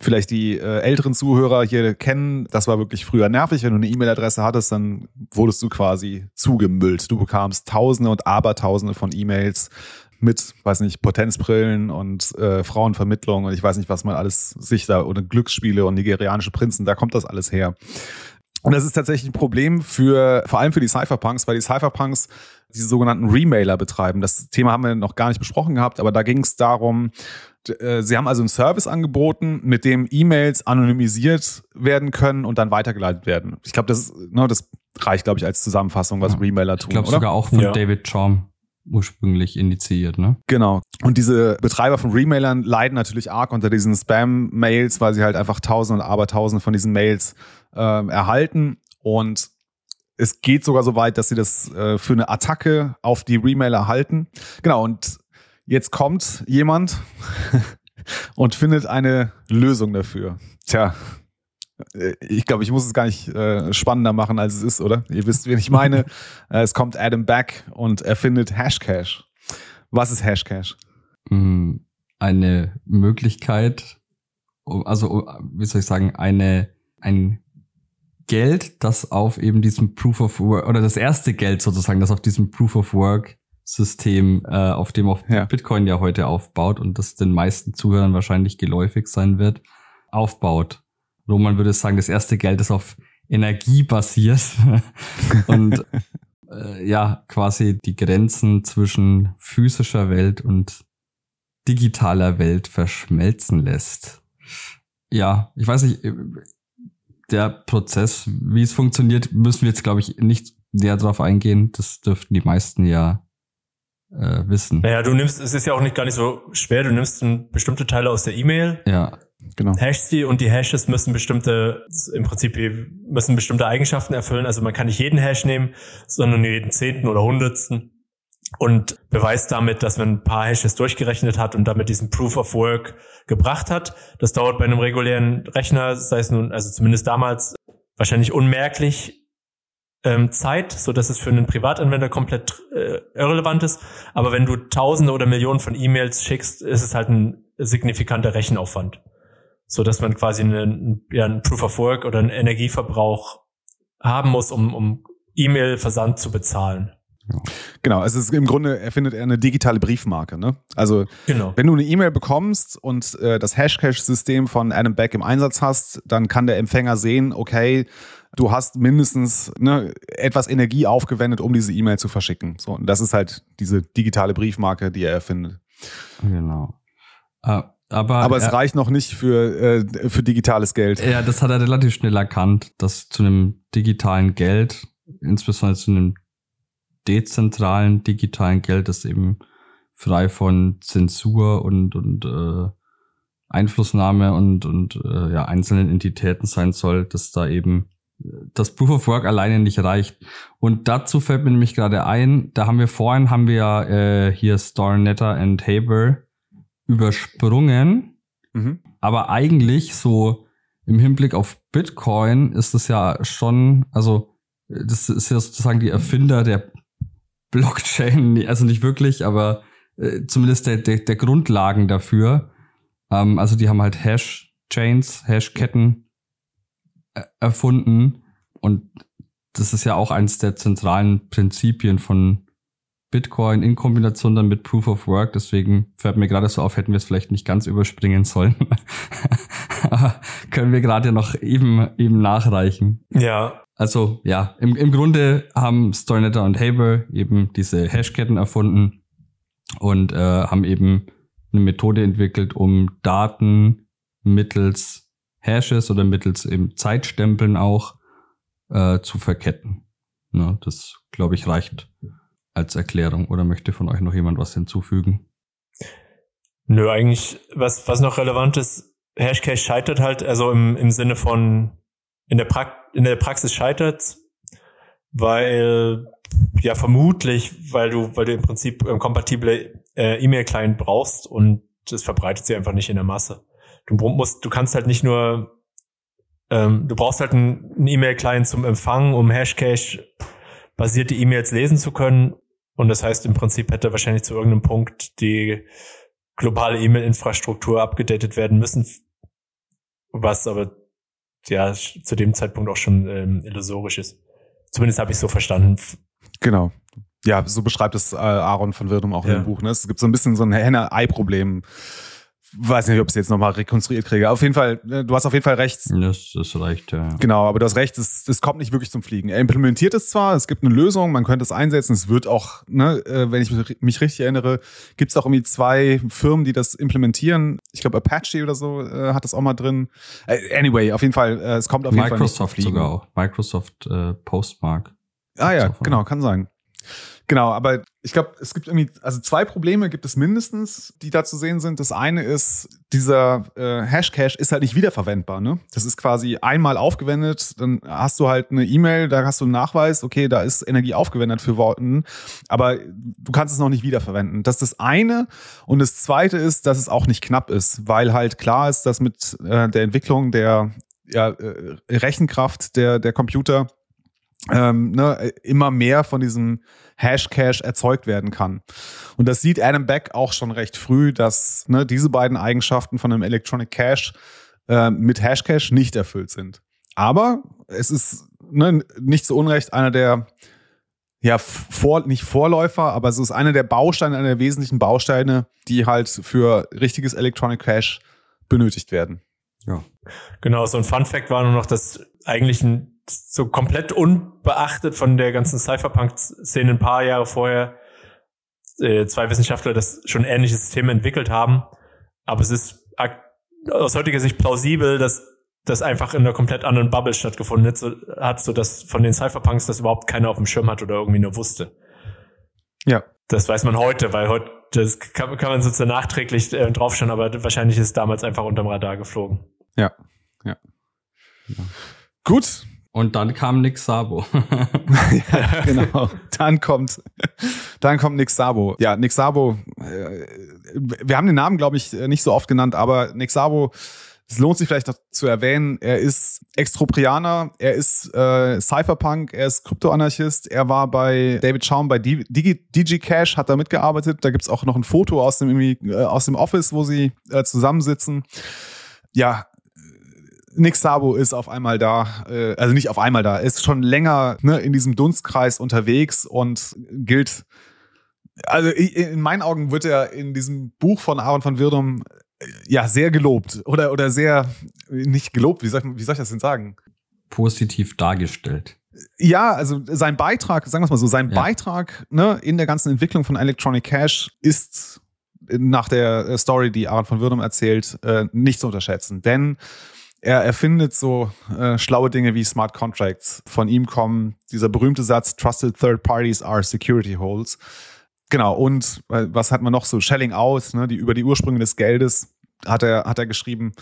vielleicht die älteren Zuhörer hier kennen, das war wirklich früher nervig. Wenn du eine E-Mail-Adresse hattest, dann wurdest du quasi zugemüllt. Du bekamst Tausende und Abertausende von E-Mails mit, weiß nicht, Potenzbrillen und äh, Frauenvermittlung und ich weiß nicht, was man alles sich da oder Glücksspiele und nigerianische Prinzen, da kommt das alles her. Und das ist tatsächlich ein Problem für, vor allem für die Cypherpunks, weil die Cypherpunks diese sogenannten Remailer betreiben. Das Thema haben wir noch gar nicht besprochen gehabt, aber da ging es darum, äh, sie haben also einen Service angeboten, mit dem E-Mails anonymisiert werden können und dann weitergeleitet werden. Ich glaube, das, ne, das reicht, glaube ich, als Zusammenfassung, was Ja. Remailer ich tun, glaube oder? sogar auch von Ja. David Chaum ursprünglich initiiert, ne? Genau. Und diese Betreiber von Remailern leiden natürlich arg unter diesen Spam-Mails, weil sie halt einfach tausende und abertausende von diesen Mails ähm, erhalten. Und es geht sogar so weit, dass sie das äh, für eine Attacke auf die Remailer halten. Genau, und jetzt kommt jemand und findet eine Lösung dafür. Tja, äh, ich glaube, ich muss es gar nicht äh, spannender machen, als es ist, oder? Ihr wisst, wen ich meine. Äh, es kommt Adam Back und erfindet Hashcash. Was ist Hashcash? Mm, Eine Möglichkeit, also wie soll ich sagen, eine ein Geld, das auf eben diesem Proof of Work oder das erste Geld sozusagen, das auf diesem Proof of Work System, äh, auf dem auf Ja. Bitcoin ja heute aufbaut und das den meisten Zuhörern wahrscheinlich geläufig sein wird, aufbaut. Roman würde sagen, das erste Geld ist auf Energie basiert und äh, ja, quasi die Grenzen zwischen physischer Welt und digitaler Welt verschmelzen lässt. Ja, ich weiß nicht, äh, der Prozess, wie es funktioniert, müssen wir jetzt, glaube ich, nicht näher drauf eingehen. Das dürften die meisten ja äh, wissen. Naja, du nimmst, es ist ja auch nicht gar nicht so schwer, du nimmst bestimmte Teile aus der E-Mail, Ja, Genau. hashst die und die Hashes müssen bestimmte, im Prinzip müssen bestimmte Eigenschaften erfüllen. Also man kann nicht jeden Hash nehmen, sondern nur jeden zehnten oder hundertsten und beweist damit, dass man ein paar Hashes durchgerechnet hat und damit diesen Proof of Work gebracht hat. Das dauert bei einem regulären Rechner, sei es nun, also zumindest damals, wahrscheinlich unmerklich ähm, Zeit, so dass es für einen Privatanwender komplett äh, irrelevant ist. Aber wenn du Tausende oder Millionen von E-Mails schickst, ist es halt ein signifikanter Rechenaufwand, so dass man quasi einen, ja, einen Proof of Work oder einen Energieverbrauch haben muss, um, um E-Mail-Versand zu bezahlen. Genau. Es ist im Grunde erfindet er eine digitale Briefmarke. Ne? Also Genau. wenn du eine E-Mail bekommst und äh, das Hashcash-System von Adam Beck im Einsatz hast, dann kann der Empfänger sehen, okay, du hast mindestens ne, etwas Energie aufgewendet, um diese E-Mail zu verschicken. So, und das ist halt diese digitale Briefmarke, die er erfindet. genau. Äh, aber Aber es er, reicht noch nicht für, äh, für digitales Geld. ja, das hat er relativ schnell erkannt, dass zu einem digitalen Geld, insbesondere zu einem dezentralen digitalen Geld, das eben frei von Zensur und, und äh, Einflussnahme und, und äh, ja, einzelnen Entitäten sein soll, dass da eben das Proof of Work alleine nicht reicht. Und dazu fällt mir nämlich gerade ein, da haben wir vorhin, haben wir ja äh, hier Stornetter and Haber übersprungen. Mhm. Aber eigentlich so im Hinblick auf Bitcoin ist es ja schon, also das ist ja sozusagen die Erfinder der Blockchain, also nicht wirklich, aber äh, zumindest der, der, der Grundlagen dafür. Ähm, also die haben halt Hash-Chains, Hash-Ketten äh, erfunden und das ist ja auch eines der zentralen Prinzipien von Bitcoin in Kombination dann mit Proof of Work. Deswegen fällt mir gerade so auf, hätten wir es vielleicht nicht ganz überspringen sollen. können wir gerade noch eben, eben nachreichen. Ja. Also ja, im, im Grunde haben Storynetter und Haber eben diese Hashketten erfunden und äh, haben eben eine Methode entwickelt, um Daten mittels Hashes oder mittels eben Zeitstempeln auch äh, zu verketten. Ne, das, glaube ich, reicht als Erklärung. Oder möchte von euch noch jemand was hinzufügen? Nö, eigentlich, was, was noch relevant ist, Hashcash scheitert halt, also im, im Sinne von in der, pra in der Praxis scheitert, weil ja vermutlich, weil du, weil du im Prinzip ähm, kompatible äh, E-Mail-Client brauchst und das verbreitet sich einfach nicht in der Masse. Du musst, du kannst halt nicht nur, ähm, du brauchst halt einen E-Mail-Client zum Empfang, um Hashcash basierte E-Mails lesen zu können. Und das heißt, im Prinzip hätte wahrscheinlich zu irgendeinem Punkt die globale E-Mail-Infrastruktur abgedatet werden müssen, was aber ja zu dem Zeitpunkt auch schon ähm, illusorisch ist. Zumindest habe ich so verstanden. Genau. Ja, so beschreibt es äh, Aaron von Wirdum auch ja. in dem Buch. Ne? Es gibt so ein bisschen so ein Henne-Ei-Problem weiß nicht, ob ich es jetzt nochmal rekonstruiert kriege. Auf jeden Fall, äh, du hast auf jeden Fall recht. Das, das reicht, ja. Genau, aber du hast recht, es, es kommt nicht wirklich zum Fliegen. Er implementiert es zwar, es gibt eine Lösung, man könnte es einsetzen, es wird auch, ne, äh, wenn ich mich richtig erinnere, gibt es auch irgendwie zwei Firmen, die das implementieren. Ich glaube, Apache oder so äh, hat das auch mal drin. Äh, anyway, auf jeden Fall, äh, es kommt auf jeden Microsoft Fall nicht zum sogar auch. Microsoft äh, Postmark. Ah ja, genau, kann sein. Genau, aber ich glaube, es gibt irgendwie, also zwei Probleme gibt es mindestens, die da zu sehen sind. Das eine ist, dieser äh, Hashcache ist halt nicht wiederverwendbar. Ne? Das ist quasi einmal aufgewendet, dann hast du halt eine E-Mail, da hast du einen Nachweis, okay, da ist Energie aufgewendet für Worten, aber du kannst es noch nicht wiederverwenden. Das ist das eine. Und das zweite ist, dass es auch nicht knapp ist, weil halt klar ist, dass mit äh, der Entwicklung der ja, äh, Rechenkraft der, der Computer ähm, ne, immer mehr von diesem Hashcash erzeugt werden kann. Und das sieht Adam Beck auch schon recht früh, dass ne, diese beiden Eigenschaften von einem Electronic Cache äh, mit Hashcash nicht erfüllt sind. Aber es ist ne, nicht zu Unrecht einer der ja, vor, nicht Vorläufer, aber es ist einer der Bausteine, einer der wesentlichen Bausteine, die halt für richtiges Electronic Cache benötigt werden. Ja. Genau, so ein Fun Fact war nur noch, dass eigentlich ein so komplett unbeachtet von der ganzen Cypherpunk-Szene ein paar Jahre vorher äh, zwei Wissenschaftler das schon ähnliche Systeme entwickelt haben. Aber es ist aus heutiger Sicht plausibel, dass das einfach in einer komplett anderen Bubble stattgefunden hat, so, hat, so dass von den Cypherpunks das überhaupt keiner auf dem Schirm hat oder irgendwie nur wusste. Ja. Das weiß man heute, weil heute, das kann, kann man sozusagen nachträglich äh, draufschauen, aber wahrscheinlich ist es damals einfach unterm Radar geflogen. Ja, ja. ja. Gut, und dann kam Nick Sabo. ja, genau. Dann kommt, dann kommt Nick Sabo. Ja, Nick Sabo, äh, wir haben den Namen, glaube ich, nicht so oft genannt, aber Nick Sabo, es lohnt sich vielleicht noch zu erwähnen, er ist Extroprianer, er ist äh, Cypherpunk, er ist Kryptoanarchist, er war bei David Schaum bei Digi, DigiCash, hat da mitgearbeitet. Da gibt's auch noch ein Foto aus dem, äh, aus dem Office, wo sie äh, zusammensitzen. Ja, Nick Sabo ist auf einmal da, äh, also nicht auf einmal da, ist schon länger ne, in diesem Dunstkreis unterwegs und gilt, also in meinen Augen wird er in diesem Buch von Aaron von Wirdum äh, ja sehr gelobt oder, oder sehr, nicht gelobt, wie soll, ich, wie soll ich das denn sagen? Positiv dargestellt. Ja, also sein Beitrag, sagen wir es mal so, sein ja. Beitrag ne, in der ganzen Entwicklung von Electronic Cash ist nach der Story, die Aaron von Wirdum erzählt, äh, nicht zu unterschätzen. Denn er erfindet so äh, schlaue Dinge wie Smart Contracts. Von ihm kommen dieser berühmte Satz, Trusted Third Parties are Security Holes. Genau, und äh, was hat man noch so? Shelling Out, ne, die, über die Ursprünge des Geldes hat er, hat er geschrieben.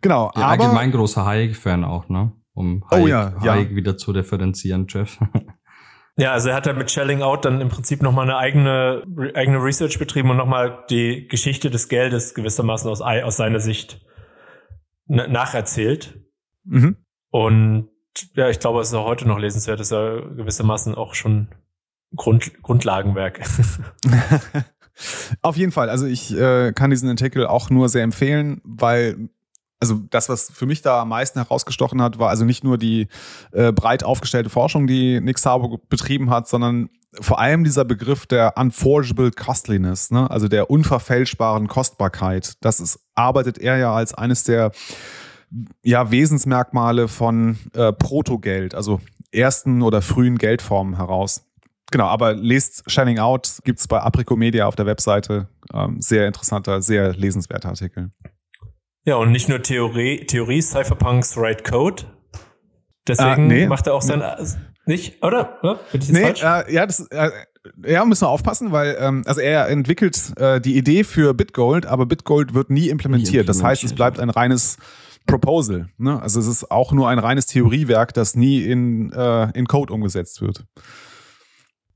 Genau. Ja, aber, allgemein großer Hayek-Fan auch, ne? um oh, ja, Hayek ja. wieder zu differenzieren, Jeff. Ja, also er hat ja mit Shelling Out dann im Prinzip nochmal eine eigene, eigene Research betrieben und nochmal die Geschichte des Geldes gewissermaßen aus, aus seiner Sicht nacherzählt. Mhm. Und ja, ich glaube, es ist auch heute noch lesenswert, ist ja gewissermaßen auch schon Grund, Grundlagenwerk. Auf jeden Fall. Also ich äh, kann diesen Artikel auch nur sehr empfehlen, weil also das, was für mich da am meisten herausgestochen hat, war also nicht nur die äh, breit aufgestellte Forschung, die Nick Szabo betrieben hat, sondern vor allem dieser Begriff der unforgeable costliness, ne? also der unverfälschbaren Kostbarkeit. Das ist, arbeitet er ja als eines der ja, Wesensmerkmale von äh, Protogeld, also ersten oder frühen Geldformen heraus. Genau, aber lest Shining Out, gibt es bei Apricomedia auf der Webseite. Ähm, sehr interessanter, sehr lesenswerter Artikel. Ja, und nicht nur Theorie, Theorie Cypherpunks Write Code. Deswegen ah, nee. macht er auch sein. Nicht, oder? Ja, bin ich jetzt nee, falsch? Äh, ja, das, äh, ja, müssen wir aufpassen, weil ähm, also er entwickelt äh, die Idee für Bitgold, aber Bitgold wird nie implementiert. nie implementiert. Das heißt, es bleibt ein reines Proposal. Ne? Also es ist auch nur ein reines Theoriewerk, das nie in, äh, in Code umgesetzt wird.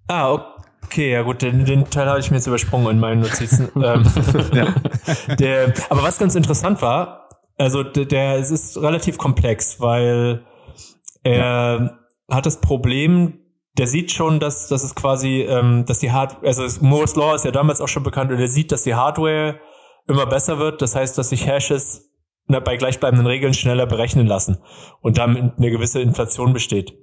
Ah, okay. Ja gut, den, den Teil habe ich mir jetzt übersprungen in meinen Notizen. ähm, ja. der, aber was ganz interessant war, also der, der es ist relativ komplex, weil er ja. Hat das Problem, der sieht schon, dass, dass es quasi, ähm, dass die Hardware, also Moore's Law ist ja damals auch schon bekannt und er sieht, dass die Hardware immer besser wird. Das heißt, dass sich Hashes na, bei gleichbleibenden Regeln schneller berechnen lassen und damit eine gewisse Inflation besteht.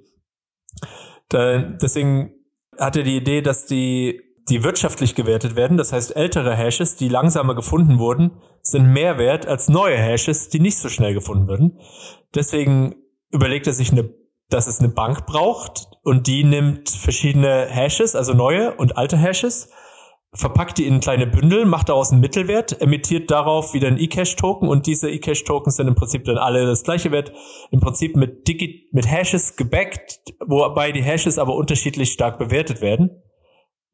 Da, deswegen hatte die Idee, dass die, die wirtschaftlich gewertet werden. Das heißt, ältere Hashes, die langsamer gefunden wurden, sind mehr wert als neue Hashes, die nicht so schnell gefunden würden. Deswegen überlegt er sich eine, dass es eine Bank braucht und die nimmt verschiedene Hashes, also neue und alte Hashes verpackt die in kleine Bündel, macht daraus einen Mittelwert, emittiert darauf wieder einen eCash-Token und diese eCash-Tokens sind im Prinzip dann alle das gleiche Wert, im Prinzip mit, Digi mit Hashes gebackt, wobei die Hashes aber unterschiedlich stark bewertet werden.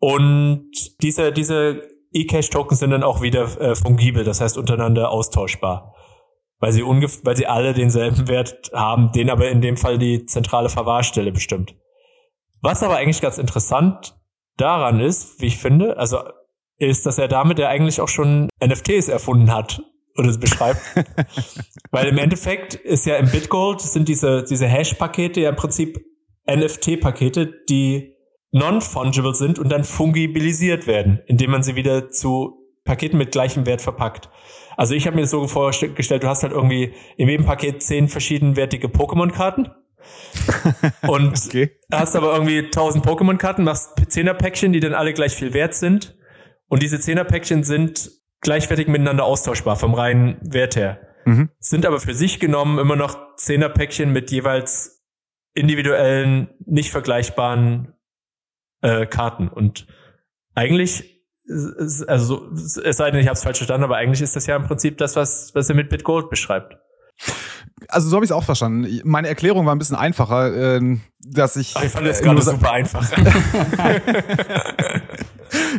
Und diese, diese eCash-Tokens sind dann auch wieder äh, fungibel, das heißt untereinander austauschbar. Weil sie, ungef weil sie alle denselben Wert haben, den aber in dem Fall die zentrale Verwahrstelle bestimmt. Was aber eigentlich ganz interessant daran ist, wie ich finde, also ist, dass er damit ja eigentlich auch schon NFTs erfunden hat oder es beschreibt. Weil im Endeffekt ist ja im Bitgold sind diese, diese Hash-Pakete ja im Prinzip NFT-Pakete, die non-fungible sind und dann fungibilisiert werden, indem man sie wieder zu Paketen mit gleichem Wert verpackt. Also ich habe mir das so vorgestellt, du hast halt irgendwie in jedem Paket zehn verschiedenwertige Pokémon-Karten und okay. hast aber irgendwie 1000 Pokémon-Karten, machst 10er-Päckchen, die dann alle gleich viel wert sind. Und diese 10er-Päckchen sind gleichwertig miteinander austauschbar vom reinen Wert her. Mhm. Sind aber für sich genommen immer noch 10er-Päckchen mit jeweils individuellen, nicht vergleichbaren äh, Karten. Und eigentlich, also es sei denn, ich habe es falsch verstanden, aber eigentlich ist das ja im Prinzip das, was, was er mit BitGold beschreibt. Also so habe ich es auch verstanden. Meine Erklärung war ein bisschen einfacher, äh, dass ich. Ach, ich fand das äh, gerade super einfach.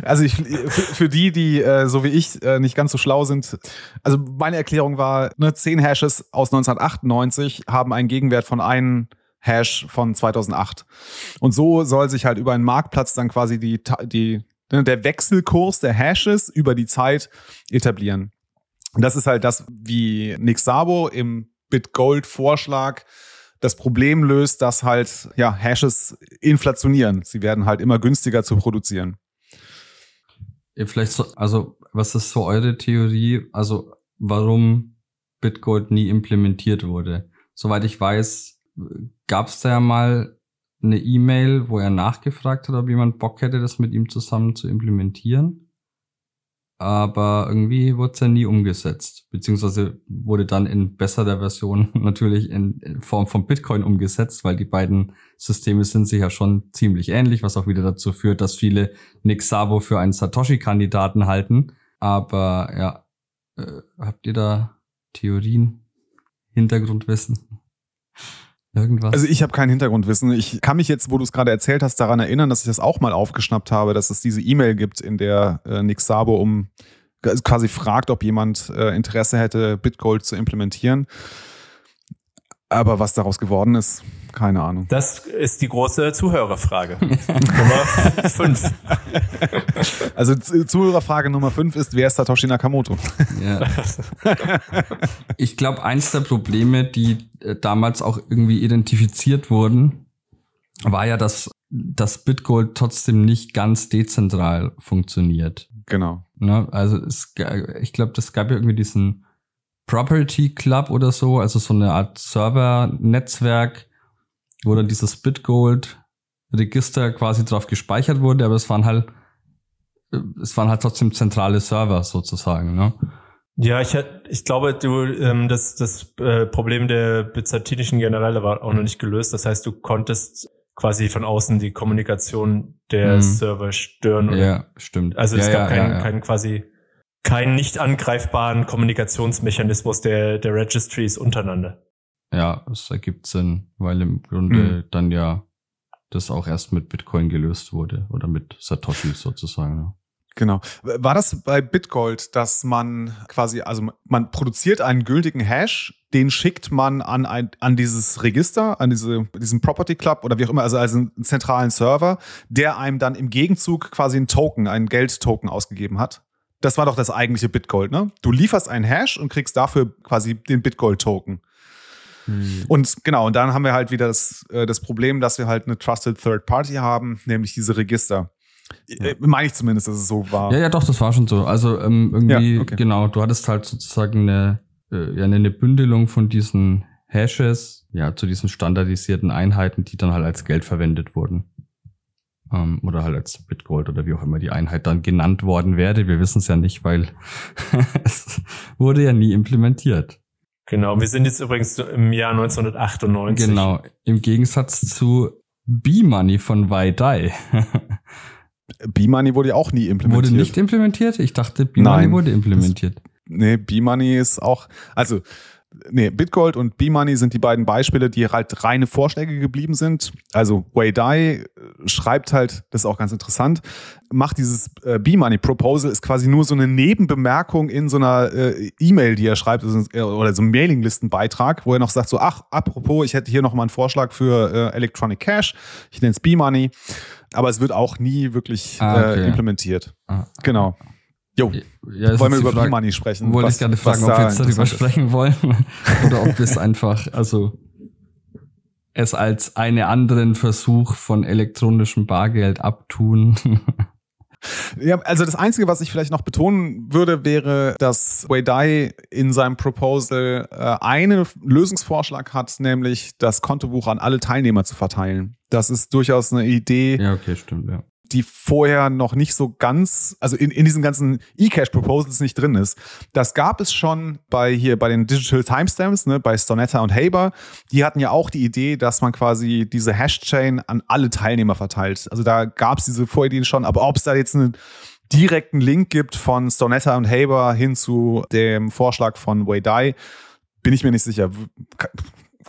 also ich für die, die äh, so wie ich äh, nicht ganz so schlau sind. Also meine Erklärung war, ne, 10 Hashes aus 1998 haben einen Gegenwert von einem Hash von 2008. Und so soll sich halt über einen Marktplatz dann quasi die, die, der Wechselkurs der Hashes über die Zeit etablieren. Und das ist halt das, wie Nick Sabo im BitGold-Vorschlag das Problem löst, dass halt ja, Hashes inflationieren. Sie werden halt immer günstiger zu produzieren. Vielleicht so, also was ist so eure Theorie? Also warum Bitgold nie implementiert wurde? Soweit ich weiß, gab es da ja mal eine E-Mail, wo er nachgefragt hat, ob jemand Bock hätte, das mit ihm zusammen zu implementieren aber irgendwie wurde es ja nie umgesetzt, beziehungsweise wurde dann in besserer Version natürlich in Form von Bitcoin umgesetzt, weil die beiden Systeme sind sich ja schon ziemlich ähnlich, was auch wieder dazu führt, dass viele Nick Sabo für einen Satoshi-Kandidaten halten. Aber ja, äh, habt ihr da Theorien, Hintergrundwissen? Irgendwas? Also ich habe kein Hintergrundwissen. Ich kann mich jetzt, wo du es gerade erzählt hast, daran erinnern, dass ich das auch mal aufgeschnappt habe, dass es diese E-Mail gibt, in der äh, Nick Sabo um quasi fragt, ob jemand äh, Interesse hätte, Bitgold zu implementieren. Aber was daraus geworden ist, keine Ahnung. Das ist die große Zuhörerfrage. Nummer fünf. Also Zuhörerfrage Nummer fünf ist, wer ist Satoshi Nakamoto? Ja. Ich glaube, eins der Probleme, die äh, damals auch irgendwie identifiziert wurden, war ja, dass das Bitgold trotzdem nicht ganz dezentral funktioniert. Genau. Ne? Also es, ich glaube, das gab ja irgendwie diesen Property Club oder so, also so eine Art Server-Netzwerk, wo dann dieses Bitgold-Register quasi drauf gespeichert wurde, aber es waren halt, es waren halt trotzdem zentrale Server sozusagen. Ne? Ja, ich, ich glaube, du, ähm, das, das äh, Problem der byzantinischen Generäle war auch noch nicht gelöst. Das heißt, du konntest quasi von außen die Kommunikation der mhm. Server stören. Oder? Ja, stimmt. Also es ja, gab ja, keinen, ja. keinen quasi keinen nicht angreifbaren Kommunikationsmechanismus der, der Registries untereinander. Ja, es ergibt Sinn, weil im Grunde Mhm. dann ja das auch erst mit Bitcoin gelöst wurde oder mit Satoshi sozusagen. Ja. Genau. War das bei Bitgold, dass man quasi, also man produziert einen gültigen Hash, den schickt man an ein, an dieses Register, an diese, diesen Property Club oder wie auch immer, also als einen zentralen Server, der einem dann im Gegenzug quasi einen Token, einen Geldtoken ausgegeben hat? Das war doch das eigentliche Bitgold, ne? Du lieferst einen Hash und kriegst dafür quasi den Bitgold-Token. Und genau, und dann haben wir halt wieder das, äh, das Problem, dass wir halt eine Trusted Third Party haben, nämlich diese Register. Äh, Meine ich zumindest, dass es so war. Ja, ja, doch, das war schon so. Also ähm, irgendwie, Ja, okay. genau, du hattest halt sozusagen eine, äh, ja, eine Bündelung von diesen Hashes, ja, zu diesen standardisierten Einheiten, die dann halt als Geld verwendet wurden. Ähm, oder halt als Bitgold oder wie auch immer die Einheit dann genannt worden werde. Wir wissen es ja nicht, weil es wurde ja nie implementiert. Genau, wir sind jetzt übrigens im Jahr 1998. Genau, im Gegensatz zu B-Money von Waidai. B-Money wurde ja auch nie implementiert. wurde nicht implementiert? Ich dachte, B-Money wurde implementiert. Nee, B-Money ist auch, also, nee, Bitgold und B-Money sind die beiden Beispiele, die halt reine Vorschläge geblieben sind. Also, Wei Dai äh, schreibt halt, das ist auch ganz interessant, macht dieses äh, B-Money-Proposal, ist quasi nur so eine Nebenbemerkung in so einer äh, E-Mail, die er schreibt, also, äh, oder so ein Mailinglistenbeitrag, wo er noch sagt so, ach, apropos, ich hätte hier noch mal einen Vorschlag für äh, Electronic Cash, ich nenne es B-Money, aber es wird auch nie wirklich Ah, okay. implementiert. Ah. Genau. Jo, Ja, wollen wir über Frage- B-Money sprechen? Wollte Was- ich gerade fragen, ob wir jetzt darüber sprechen wollen oder ob wir es einfach, also es als einen anderen Versuch von elektronischem Bargeld abtun. Ja, also das Einzige, was ich vielleicht noch betonen würde, wäre, dass Wei Dai in seinem Proposal äh, einen Lösungsvorschlag hat, nämlich das Kontobuch an alle Teilnehmer zu verteilen. Das ist durchaus eine Idee, ja, okay, stimmt, ja. Die vorher noch nicht so ganz, also in, in diesen ganzen E-Cash-Proposals nicht drin ist. Das gab es schon bei hier bei den Digital Timestamps, ne, bei Stonetta und Haber. Die hatten ja auch die Idee, dass man quasi diese Hash-Chain an alle Teilnehmer verteilt. Also da gab es diese Vorideen schon, aber ob es da jetzt einen direkten Link gibt von Stonetta und Haber hin zu dem Vorschlag von Wei Dai, bin ich mir nicht sicher. Ke-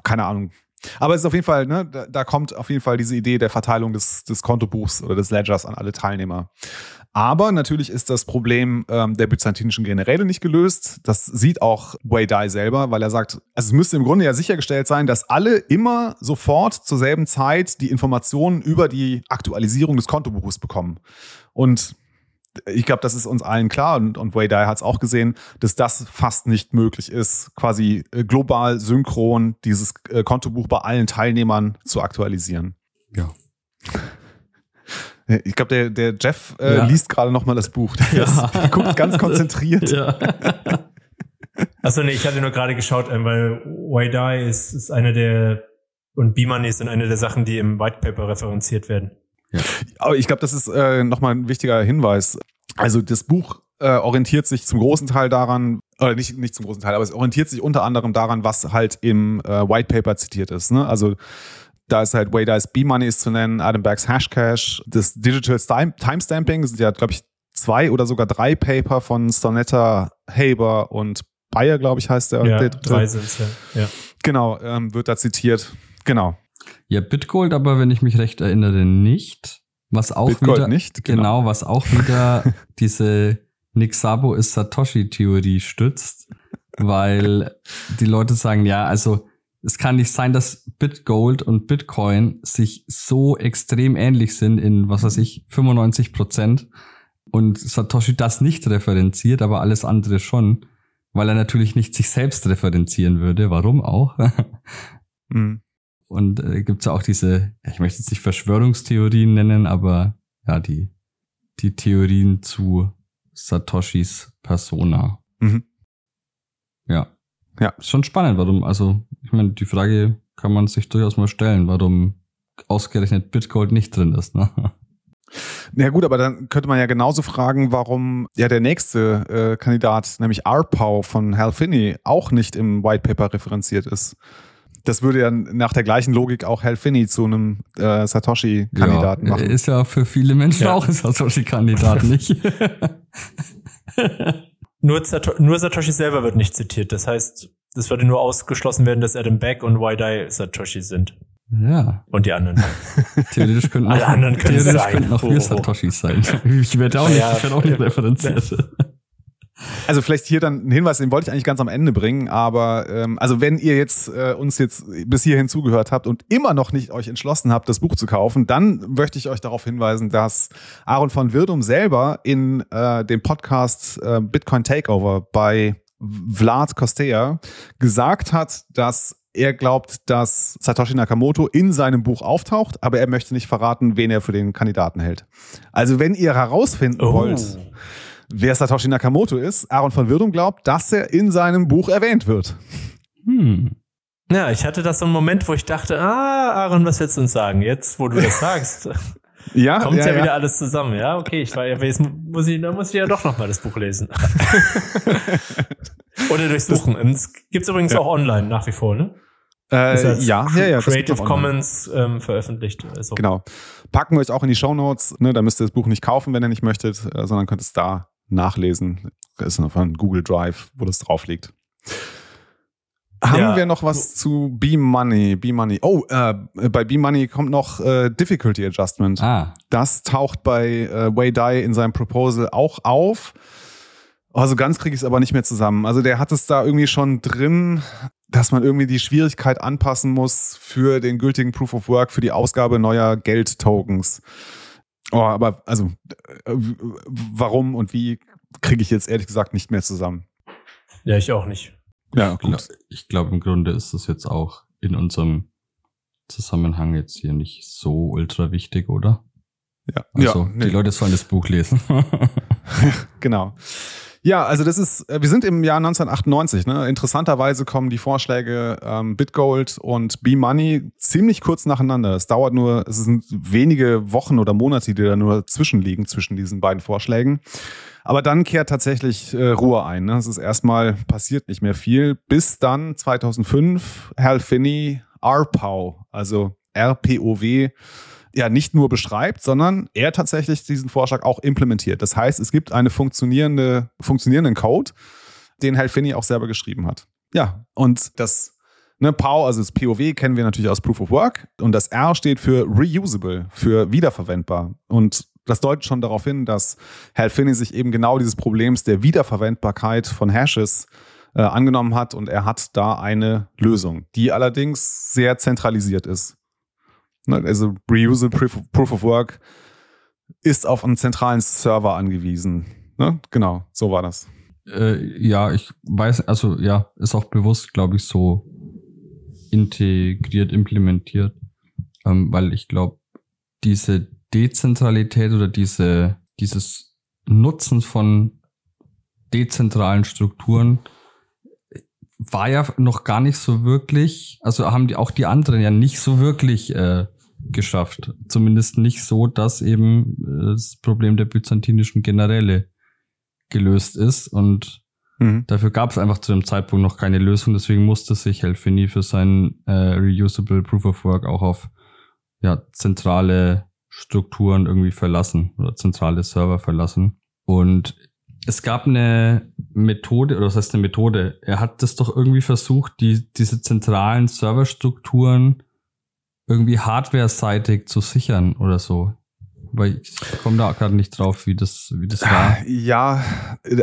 Keine Ahnung. Aber es ist auf jeden Fall, ne, da, da kommt auf jeden Fall diese Idee der Verteilung des, des Kontobuchs oder des Ledgers an alle Teilnehmer. Aber natürlich ist das Problem ähm, der byzantinischen Generäle nicht gelöst. Das sieht auch Wei Dai selber, weil er sagt, also es müsste im Grunde ja sichergestellt sein, dass alle immer sofort zur selben Zeit die Informationen über die Aktualisierung des Kontobuches bekommen. Und ich glaube, das ist uns allen klar und, und Wei Dai hat es auch gesehen, dass das fast nicht möglich ist, quasi äh, global synchron dieses äh, Kontobuch bei allen Teilnehmern zu aktualisieren. Ja. Ich glaube, der, der Jeff äh, Ja. liest gerade noch mal das Buch. Der, Ja. ist, der guckt ganz konzentriert. ja. Achso, nee, ich hatte nur gerade geschaut, weil Waidai ist, ist eine der und B-Money sind eine der Sachen, die im White Paper referenziert werden. Aber ich glaube, das ist äh, nochmal ein wichtiger Hinweis. Also das Buch äh, orientiert sich zum großen Teil daran, oder nicht, nicht zum großen Teil, aber es orientiert sich unter anderem daran, was halt im äh, White Paper zitiert ist. Ne? Also da ist halt Wada's B-Money ist zu nennen, Adam Bergs Hashcash, das Digital Time Timestamping, das sind ja, glaube ich, zwei oder sogar drei Paper von Stonetta, Haber und Bayer, glaube ich, heißt der. ja, der drei sind's ja. ja. Genau, ähm, wird da zitiert. Genau. Ja, Bitgold, aber wenn ich mich recht erinnere, nicht. Was auch Bitgold wieder, nicht, Genau. genau. was auch wieder diese Nixabo ist Satoshi-Theorie stützt, weil die Leute sagen, ja, also es kann nicht sein, dass Bitgold und Bitcoin sich so extrem ähnlich sind in, was weiß ich, 95 Prozent und Satoshi das nicht referenziert, aber alles andere schon, weil er natürlich nicht sich selbst referenzieren würde. Warum auch? mhm. Und äh, gibt ja auch diese, ich möchte jetzt nicht Verschwörungstheorien nennen, aber ja, die, die Theorien zu Satoshis Persona. Mhm. Ja. Ja. Ist schon spannend, warum, also, ich meine, die Frage kann man sich durchaus mal stellen, warum ausgerechnet Bitgold nicht drin ist, ne? Na ja, gut, aber dann könnte man ja genauso fragen, warum ja der nächste äh, Kandidat, nämlich Arpau von Hal Finney, auch nicht im White Paper referenziert ist. Das würde ja nach der gleichen Logik auch Hal Finney zu einem äh, Satoshi-Kandidaten ja, machen. Ist ja für viele Menschen ja. auch ein Satoshi-Kandidat, nicht? nur, nur Satoshi selber wird nicht zitiert. Das heißt, es würde nur ausgeschlossen werden, dass Adam Beck und Wydai Satoshi sind. Ja. Und die anderen. Theoretisch könnten Alle auch, anderen können theoretisch sein. könnten auch wir Satoshis sein. Ich werde auch nicht, Ja, ich werde auch nicht referenziert. Also vielleicht hier dann ein Hinweis, den wollte ich eigentlich ganz am Ende bringen, aber ähm, also wenn ihr jetzt äh, uns jetzt bis hierhin zugehört habt und immer noch nicht euch entschlossen habt, das Buch zu kaufen, dann möchte ich euch darauf hinweisen, dass Aaron von Wirdum selber in äh, dem Podcast äh, Bitcoin Takeover bei Vlad Kostea gesagt hat, dass er glaubt, dass Satoshi Nakamoto in seinem Buch auftaucht, aber er möchte nicht verraten, wen er für den Kandidaten hält. Also wenn ihr herausfinden Oh. wollt, wer Satoshi Nakamoto ist, Aaron von Wirdum glaubt, dass er in seinem Buch erwähnt wird. Hm. Ja, ich hatte das so einen Moment, wo ich dachte, ah, Aaron, was willst du uns sagen? Jetzt, wo du das sagst, Ja, kommt ja, wieder alles zusammen. Ja, okay, ich war, jetzt muss ich, dann muss ich ja doch noch mal das Buch lesen. Oder durchsuchen. Es gibt's übrigens Ja. auch online nach wie vor, ne? Äh, ja, ja, ja. das Creative. Commons ähm, veröffentlicht. Also, Genau. Packen wir euch auch in die Shownotes. Ne, da müsst ihr das Buch nicht kaufen, wenn ihr nicht möchtet, äh, sondern könnt es da nachlesen. Das ist noch von Google Drive, wo das drauf liegt. Haben Ja. wir noch was zu B-Money? B-Money. Oh, äh, bei B-Money kommt noch äh, Difficulty Adjustment. Ah, Das taucht bei äh, Wei Dai in seinem Proposal auch auf. Also ganz kriege ich es aber nicht mehr zusammen. Also der hat es da irgendwie schon drin, dass man irgendwie die Schwierigkeit anpassen muss für den gültigen Proof of Work, für die Ausgabe neuer Geldtokens. Oh, aber also äh, warum und wie kriege ich jetzt ehrlich gesagt nicht mehr zusammen. Ja, ich auch nicht. Ja, ich glaube, glaub, im Grunde ist das jetzt auch in unserem Zusammenhang jetzt hier nicht so ultra wichtig, oder? Ja, Also, ja nee. die Leute sollen das Buch lesen. Genau. Ja, also das ist, äh, wir sind im Jahr 1998. Ne? Interessanterweise kommen die Vorschläge ähm, Bitgold und B-Money ziemlich kurz nacheinander. Es dauert nur, es sind wenige Wochen oder Monate, die da nur zwischenliegen zwischen diesen beiden Vorschlägen. Aber dann kehrt tatsächlich äh, Ruhe ein. Ne? Es ist erstmal passiert nicht mehr viel, bis dann 2005 Hal Finney RPOW, also RPOW, ja nicht nur beschreibt, sondern er tatsächlich diesen Vorschlag auch implementiert. Das heißt, es gibt eine funktionierende, funktionierenden Code, den Hal Finney auch selber geschrieben hat. Ja, und das ne, POW, also das POW kennen wir natürlich aus Proof of Work und das R steht für reusable, für wiederverwendbar. Und das deutet schon darauf hin, dass Hal Finney sich eben genau dieses Problems der Wiederverwendbarkeit von Hashes äh, angenommen hat und er hat da eine Lösung, die allerdings sehr zentralisiert ist. Ne, Also Reusable Proof of, Proof of Work ist auf einen zentralen Server angewiesen. Ne? Genau, so war das. äh, ja, ich weiß, also ja, ist auch bewusst, glaube ich, so integriert, implementiert, ähm, weil ich glaube, diese Dezentralität oder diese, dieses Nutzen von dezentralen Strukturen war ja noch gar nicht so wirklich, also haben die auch die anderen ja nicht so wirklich äh, geschafft. Zumindest nicht so, dass eben äh, das Problem der byzantinischen Generäle gelöst ist und Mhm. Dafür gab es einfach zu dem Zeitpunkt noch keine Lösung, deswegen musste sich Helfini für sein äh, Reusable Proof of Work auch auf ja, zentrale Strukturen irgendwie verlassen oder zentrale Server verlassen. Und es gab eine Methode, oder was heißt eine Methode? Er hat das doch irgendwie versucht, die, diese zentralen Serverstrukturen irgendwie hardware-seitig zu sichern oder so. Weil ich komme da gerade nicht drauf, wie das, wie das war. Ja,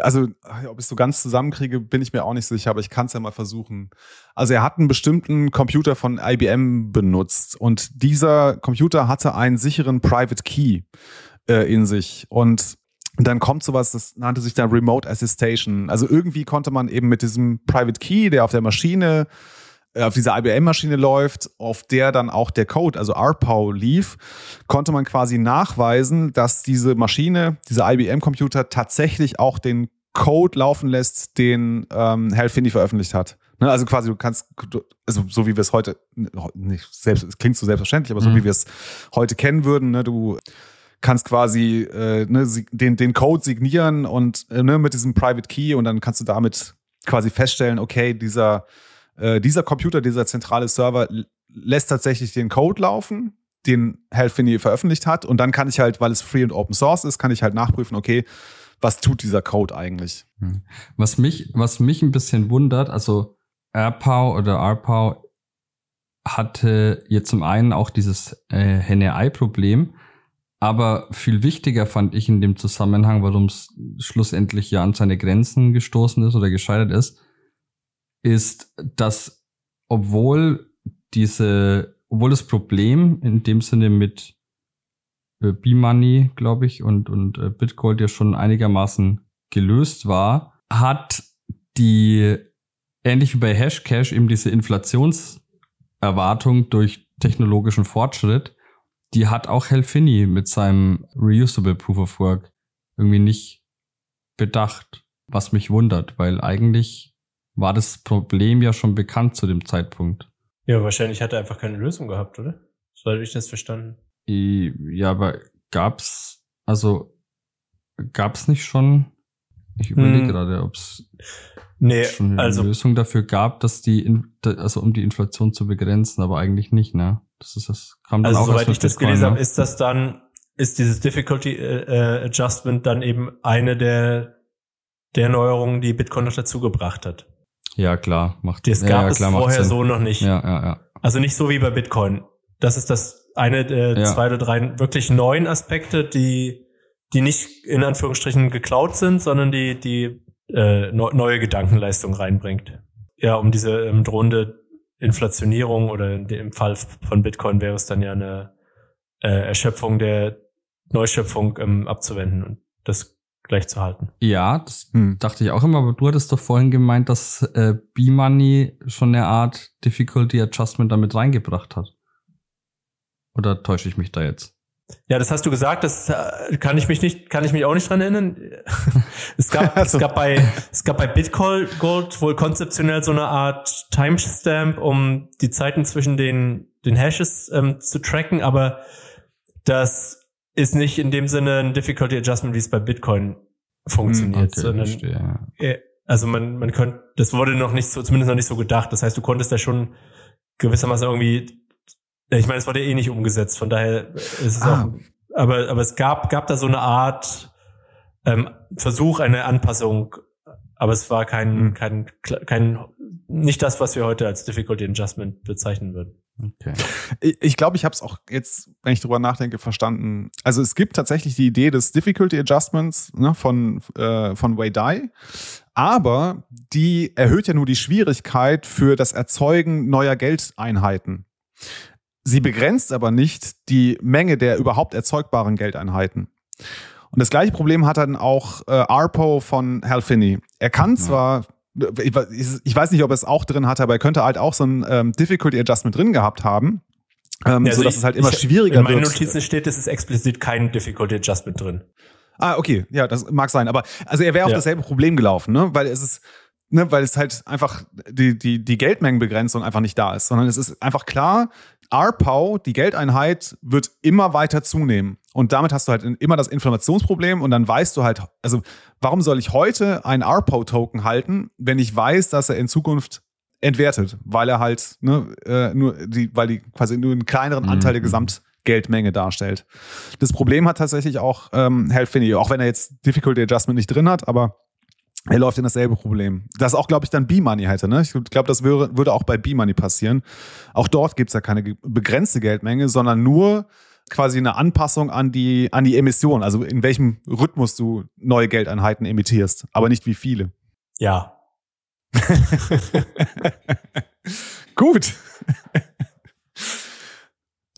also ob ich es so ganz zusammenkriege, bin ich mir auch nicht sicher, aber ich kann es ja mal versuchen. Also er hat einen bestimmten Computer von IBM benutzt und dieser Computer hatte einen sicheren Private Key äh, in sich und dann kommt sowas, das nannte sich dann Remote Assistation. Also irgendwie konnte man eben mit diesem Private Key, der auf der Maschine auf dieser IBM-Maschine läuft, auf der dann auch der Code, also RPOW lief, konnte man quasi nachweisen, dass diese Maschine, dieser IBM-Computer tatsächlich auch den Code laufen lässt, den ähm, Hal Finney veröffentlicht hat. Ne, also quasi du kannst, also so wie wir es heute, nicht selbst, es klingt so selbstverständlich, aber so mhm. wie wir es heute kennen würden, ne, du kannst quasi äh, ne, den, den Code signieren und äh, ne, mit diesem Private Key und dann kannst du damit quasi feststellen, okay, dieser äh, dieser Computer, dieser zentrale Server lässt tatsächlich den Code laufen, den Hal Finney veröffentlicht hat. Und dann kann ich halt, weil es free und open source ist, kann ich halt nachprüfen, okay, was tut dieser Code eigentlich? Hm. Was mich, was mich ein bisschen wundert, also AirPow oder RPow hatte jetzt zum einen auch dieses äh, Henne-Ei-Problem, aber viel wichtiger fand ich in dem Zusammenhang, warum es schlussendlich ja an seine Grenzen gestoßen ist oder gescheitert ist, ist, dass obwohl diese, obwohl das Problem in dem Sinne mit äh, B-Money, glaube ich, und, und äh, Bitgold ja schon einigermaßen gelöst war, hat die, ähnlich wie bei Hashcash, eben diese Inflationserwartung durch technologischen Fortschritt, die hat auch Helfini mit seinem Reusable Proof of Work irgendwie nicht bedacht, was mich wundert, weil eigentlich war das Problem ja schon bekannt zu dem Zeitpunkt. Ja, wahrscheinlich hat er einfach keine Lösung gehabt, oder? So habe ich das verstanden. Ja, aber gab's, also gab's nicht schon, ich überlege hm. gerade, ob's nee, schon eine also, Lösung dafür gab, dass die, also um die Inflation zu begrenzen, aber eigentlich nicht, ne? Das ist das, kam dann also, auch soweit ich das gelesen ne? habe, ist das dann, ist dieses Difficulty äh, Adjustment dann eben eine der, der Neuerungen, die Bitcoin noch dazu gebracht hat. Ja, klar, macht Das gab ja, ja, klar, es vorher so noch nicht. Ja, ja, ja. Also nicht so wie bei Bitcoin. Das ist das eine der ja. zwei oder drei wirklich neuen Aspekte, die, die nicht in Anführungsstrichen geklaut sind, sondern die, die äh, neue Gedankenleistung reinbringt. Ja, um diese ähm, drohende Inflationierung oder im Fall von Bitcoin wäre es dann ja eine äh, Erschöpfung der Neuschöpfung ähm, abzuwenden. Und das gleich zu halten. Ja, das hm. dachte ich auch immer, aber du hattest doch vorhin gemeint, dass äh, B-Money schon eine Art Difficulty Adjustment damit reingebracht hat. Oder täusche ich mich da jetzt? Ja, das hast du gesagt, das äh, kann ich mich nicht, kann ich mich auch nicht dran erinnern. es gab, also. es gab bei, es gab bei Bitcoin Gold wohl konzeptionell so eine Art Timestamp, um die Zeiten zwischen den, den Hashes ähm, zu tracken, aber das ist nicht in dem Sinne ein Difficulty Adjustment, wie es bei Bitcoin funktioniert, okay, sondern verstehe, ja. also man, man könnte, das wurde noch nicht so, zumindest noch nicht so gedacht. Das heißt, du konntest da schon gewissermaßen irgendwie, ich meine, es wurde eh nicht umgesetzt, von daher ist es ah. auch, aber, aber es gab, gab da so eine Art ähm, Versuch, eine Anpassung, aber es war kein, mhm. kein, kein, nicht das, was wir heute als Difficulty Adjustment bezeichnen würden. Okay. Ich glaube, ich, habe es auch jetzt, wenn ich drüber nachdenke, verstanden. Also es gibt tatsächlich die Idee des Difficulty Adjustments ne, von, äh, von Wei Dai, aber die erhöht ja nur die Schwierigkeit für das Erzeugen neuer Geldeinheiten. Sie begrenzt aber nicht die Menge der überhaupt erzeugbaren Geldeinheiten. Und das gleiche Problem hat dann auch äh, Arpo von Hal Finney. Er kann zwar ich weiß nicht, ob er es auch drin hatte, aber er könnte halt auch so ein ähm, Difficulty Adjustment drin gehabt haben. Ähm, also sodass ich, es halt immer ich, schwieriger wird. In meinen Notizen steht, es ist explizit kein Difficulty Adjustment drin. Ah, okay, ja, das mag sein. Aber also er wäre auf ja. dasselbe Problem gelaufen, ne? Weil es ist, ne, weil es halt einfach die, die, die Geldmengenbegrenzung einfach nicht da ist, sondern es ist einfach klar, RPOW, die Geldeinheit, wird immer weiter zunehmen. Und damit hast du halt immer das Informationsproblem und dann weißt du halt, also warum soll ich heute einen RPOW-Token halten, wenn ich weiß, dass er in Zukunft entwertet, weil er halt ne, äh, nur die, weil die quasi nur einen kleineren Anteil der mhm. Gesamtgeldmenge darstellt. Das Problem hat tatsächlich auch ähm, Hal Finney, auch wenn er jetzt Difficulty Adjustment nicht drin hat, aber er läuft in dasselbe Problem. Das auch, glaube ich, dann B-Money hätte. Ne? Ich glaube, das würde, würde auch bei B-Money passieren. Auch dort gibt es ja keine begrenzte Geldmenge, sondern nur quasi eine Anpassung an die, an die Emission, also in welchem Rhythmus du neue Geldeinheiten emittierst, aber nicht wie viele. Ja. Gut.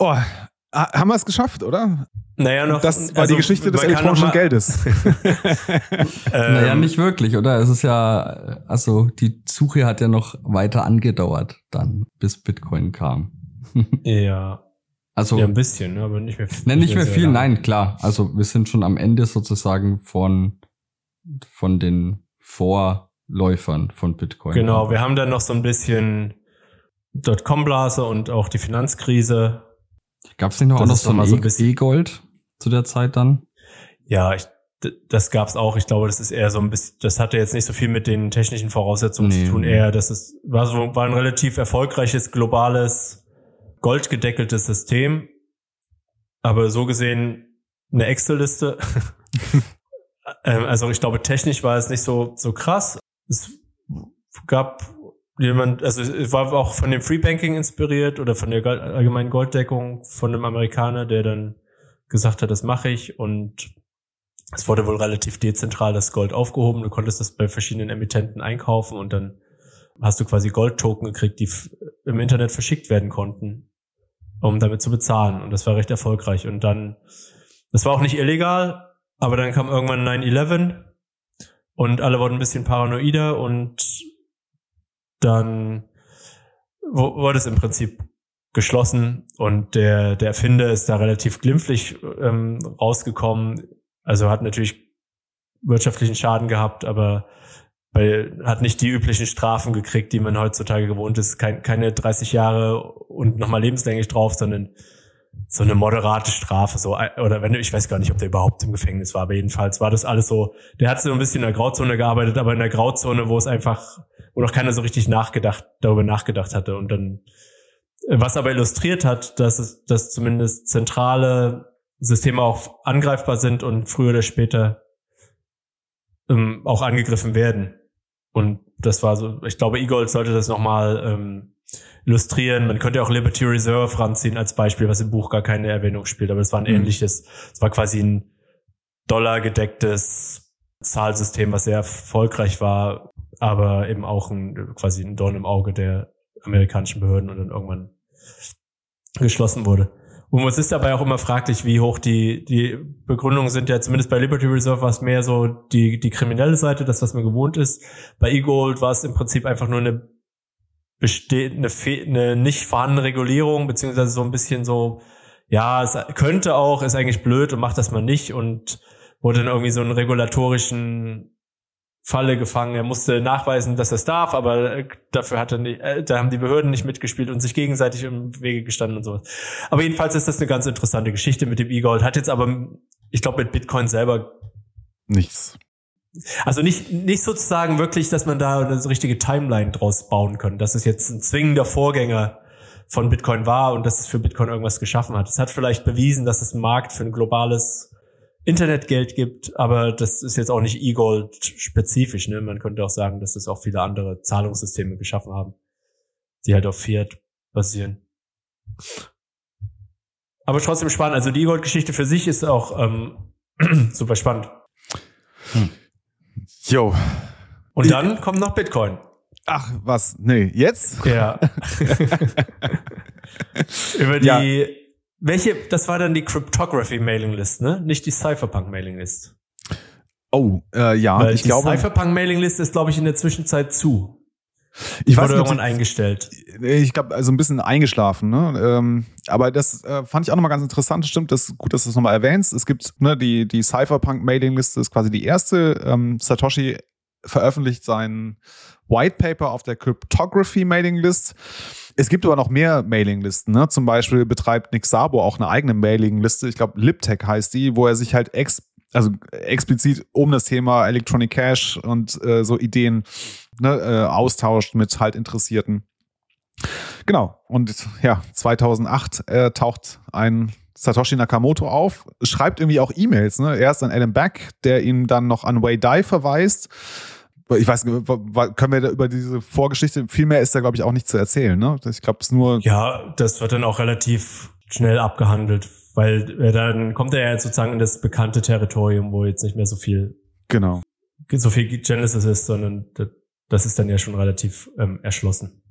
oh, haben wir es geschafft, oder? Naja, noch. Das war also, die Geschichte des elektronischen Geldes. naja, ähm, nicht wirklich, oder? Es ist ja, also die Suche hat ja noch weiter angedauert, dann, bis Bitcoin kam. ja. Also, ja, ein bisschen, ne, aber nicht mehr viel. Nein, nicht mehr viel, nein, klar. Also wir sind schon am Ende sozusagen von, von den Vorläufern von Bitcoin. Genau, wir haben dann noch so ein bisschen Dotcom-Blase und auch die Finanzkrise Gab es nicht noch das auch noch so ein e- E-Gold zu der Zeit dann? Ja, ich, das gab's auch. Ich glaube, das ist eher so ein bisschen, das hatte jetzt nicht so viel mit den technischen Voraussetzungen nee, zu tun. Eher, das ist, war so, war ein relativ erfolgreiches, globales, goldgedeckeltes System. Aber so gesehen eine Excel-Liste. Ähm, also ich glaube, technisch war es nicht so, so krass. Es gab jemand, also es war auch von dem Free Banking inspiriert oder von der allgemeinen Golddeckung von einem Amerikaner, der dann gesagt hat, das mache ich und es wurde wohl relativ dezentral das Gold aufgehoben. Du konntest das bei verschiedenen Emittenten einkaufen und dann hast du quasi Goldtoken gekriegt, die im Internet verschickt werden konnten, um damit zu bezahlen. Und das war recht erfolgreich. Und dann, das war auch nicht illegal, aber dann kam irgendwann 9-11 und alle wurden ein bisschen paranoider und dann wurde es im Prinzip geschlossen und der, der Erfinder ist da relativ glimpflich ähm, rausgekommen. Also hat natürlich wirtschaftlichen Schaden gehabt, aber weil hat nicht die üblichen Strafen gekriegt, die man heutzutage gewohnt ist. Kein, keine 30 Jahre und nochmal lebenslänglich drauf, sondern so eine moderate Strafe. So, oder wenn ich weiß gar nicht, ob der überhaupt im Gefängnis war, aber jedenfalls war das alles so. Der hat so ein bisschen in der Grauzone gearbeitet, aber in der Grauzone, wo es einfach wo noch keiner so richtig nachgedacht, darüber nachgedacht hatte. Und dann, was aber illustriert hat, dass es, dass zumindest zentrale Systeme auch angreifbar sind und früher oder später ähm, auch angegriffen werden. Und das war so, ich glaube, Egold sollte das nochmal ähm, illustrieren. Man könnte auch Liberty Reserve ranziehen als Beispiel, was im Buch gar keine Erwähnung spielt, aber es war ein mhm. ähnliches, es war quasi ein dollargedecktes Zahlsystem, was sehr erfolgreich war, aber eben auch ein, quasi ein Dorn im Auge der amerikanischen Behörden und dann irgendwann geschlossen wurde. Und es ist dabei auch immer fraglich, wie hoch die, die Begründungen sind. Ja, zumindest bei Liberty Reserve war es mehr so die, die kriminelle Seite, das, was man gewohnt ist. Bei eGold war es im Prinzip einfach nur eine bestehende, eine, eine nicht vorhandene Regulierung, beziehungsweise so ein bisschen so, ja, es könnte auch, ist eigentlich blöd und macht das mal nicht und wurde dann irgendwie so einen regulatorischen Falle gefangen. Er musste nachweisen, dass er es darf, aber äh, dafür hat er nicht, äh, da haben die Behörden nicht mitgespielt und sich gegenseitig im Wege gestanden und sowas. Aber jedenfalls ist das eine ganz interessante Geschichte mit dem E-Gold. Hat jetzt aber, ich glaube, mit Bitcoin selber nichts. Also nicht, nicht sozusagen wirklich, dass man da eine richtige Timeline draus bauen kann, dass es jetzt ein zwingender Vorgänger von Bitcoin war und dass es für Bitcoin irgendwas geschaffen hat. Es hat vielleicht bewiesen, dass es einen Markt für ein globales Internetgeld gibt, aber das ist jetzt auch nicht E-Gold spezifisch. Ne? Man könnte auch sagen, dass es auch viele andere Zahlungssysteme geschaffen haben, die halt auf Fiat basieren. Aber trotzdem spannend. Also die E-Gold-Geschichte für sich ist auch ähm, super spannend. Hm. Jo. Und dann kommt noch Bitcoin. Ach, was? Nee, jetzt? Ja. Über die ja welche, das war dann die Cryptography Mailing List, ne? Nicht die Cypherpunk Mailing List. Oh, äh, ja, Weil ich die glaube. Die Cypherpunk Mailing List ist, glaube ich, in der Zwischenzeit zu. Ich weiß wurde irgendwann eingestellt. Ich glaube, also ein bisschen eingeschlafen, ne? Ähm, aber das äh, fand ich auch nochmal ganz interessant. Stimmt, das gut, dass du es nochmal erwähnst. Es gibt ne, die, die Cypherpunk-Mailing-Liste, ist quasi die erste. Ähm, Satoshi veröffentlicht sein White Paper auf der Cryptography-Mailing-List. Es gibt aber noch mehr Mailinglisten. Ne? Zum Beispiel betreibt Nick Sabo auch eine eigene Mailingliste. Ich glaube, Liptech heißt die, wo er sich halt ex also explizit um das Thema Electronic Cash und äh, so Ideen ne, äh, austauscht mit halt Interessierten. Genau. Und ja, 2008 äh, taucht ein Satoshi Nakamoto auf, schreibt irgendwie auch E-Mails. Ne? Erst an Adam Back, der ihn dann noch an Wei Dai verweist ich weiß können wir da über diese Vorgeschichte, viel mehr ist da, glaube ich, auch nicht zu erzählen, ne? Ich glaube, es nur. Ja, das wird dann auch relativ schnell abgehandelt. Weil dann kommt er ja jetzt sozusagen in das bekannte Territorium, wo jetzt nicht mehr so viel, Genau. so viel Genesis ist, sondern das- ist dann ja schon relativ ähm, erschlossen.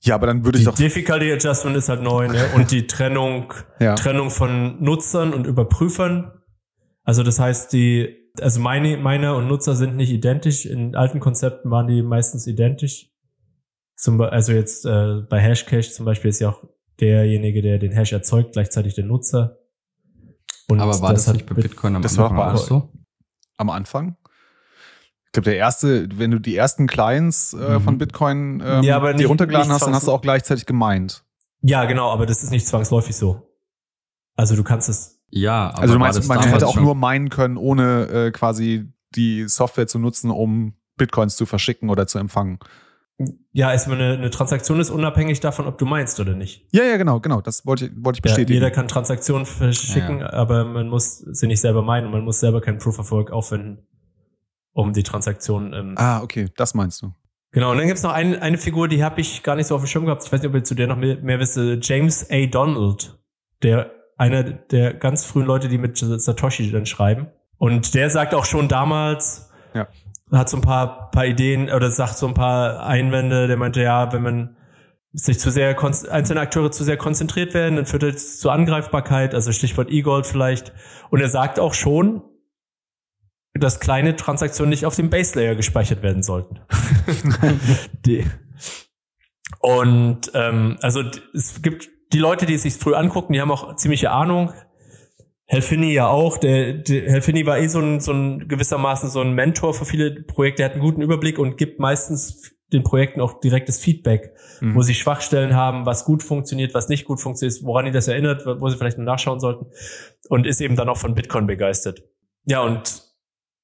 Ja, aber dann würde ich Die doch. Difficulty Adjustment ist halt neu, ne? Und die Trennung, Ja. Trennung von Nutzern und Überprüfern. Also das heißt, die, also meine, meine und Nutzer sind nicht identisch. In alten Konzepten waren die meistens identisch. Zum, also jetzt äh, bei Hashcache zum Beispiel ist ja auch derjenige, der den Hash erzeugt, gleichzeitig der Nutzer. Und Aber war das, hat nicht bei Bit- Bitcoin am das war auch Anfang bei auch so? am Anfang. Ich glaube, der erste, wenn du die ersten Clients äh, Mhm. von Bitcoin ähm, Ja, aber die nicht- runtergeladen nicht hast, dann hast du auch gleichzeitig gemeint. Ja, genau, aber das ist nicht zwangsläufig so. Also du kannst es Ja, aber Also du meinst, man hätte auch nur meinen können, ohne äh, quasi die Software zu nutzen, um Bitcoins zu verschicken oder zu empfangen. Ja, ist eine, eine Transaktion ist unabhängig davon, ob du meinst oder nicht. Ja, ja, genau, genau. Das wollte ich, wollte ich Ja, bestätigen. jeder kann Transaktionen verschicken, aber man muss sie nicht selber meinen und man muss selber kein Proof of Work aufwenden, um die Transaktion. Ähm, ah, okay, das meinst du. Genau, und dann gibt's noch eine, eine Figur, die habe ich gar nicht so auf dem Schirm gehabt. Ich weiß nicht, ob ihr zu der noch mehr, mehr wisst. äh, James A. Donald, der einer der ganz frühen Leute, die mit Satoshi dann schreiben. Und der sagt auch schon damals, Ja. hat so ein paar, paar Ideen oder sagt so ein paar Einwände. Der meinte, ja, wenn man sich zu sehr, einzelne Akteure zu sehr konzentriert werden, dann führt das zu Angreifbarkeit, also Stichwort E-Gold vielleicht. Und er sagt auch schon, dass kleine Transaktionen nicht auf dem Base Layer gespeichert werden sollten. die. Und ähm, also es gibt die Leute, die es sich früh angucken, die haben auch ziemliche Ahnung. Helfini ja auch. Der, der Helfini war eh so ein, so ein gewissermaßen so ein Mentor für viele Projekte. Er hat einen guten Überblick und gibt meistens den Projekten auch direktes Feedback, Mhm. wo sie Schwachstellen haben, was gut funktioniert, was nicht gut funktioniert, woran die das erinnert, wo sie vielleicht noch nachschauen sollten. Und ist eben dann auch von Bitcoin begeistert. Ja, und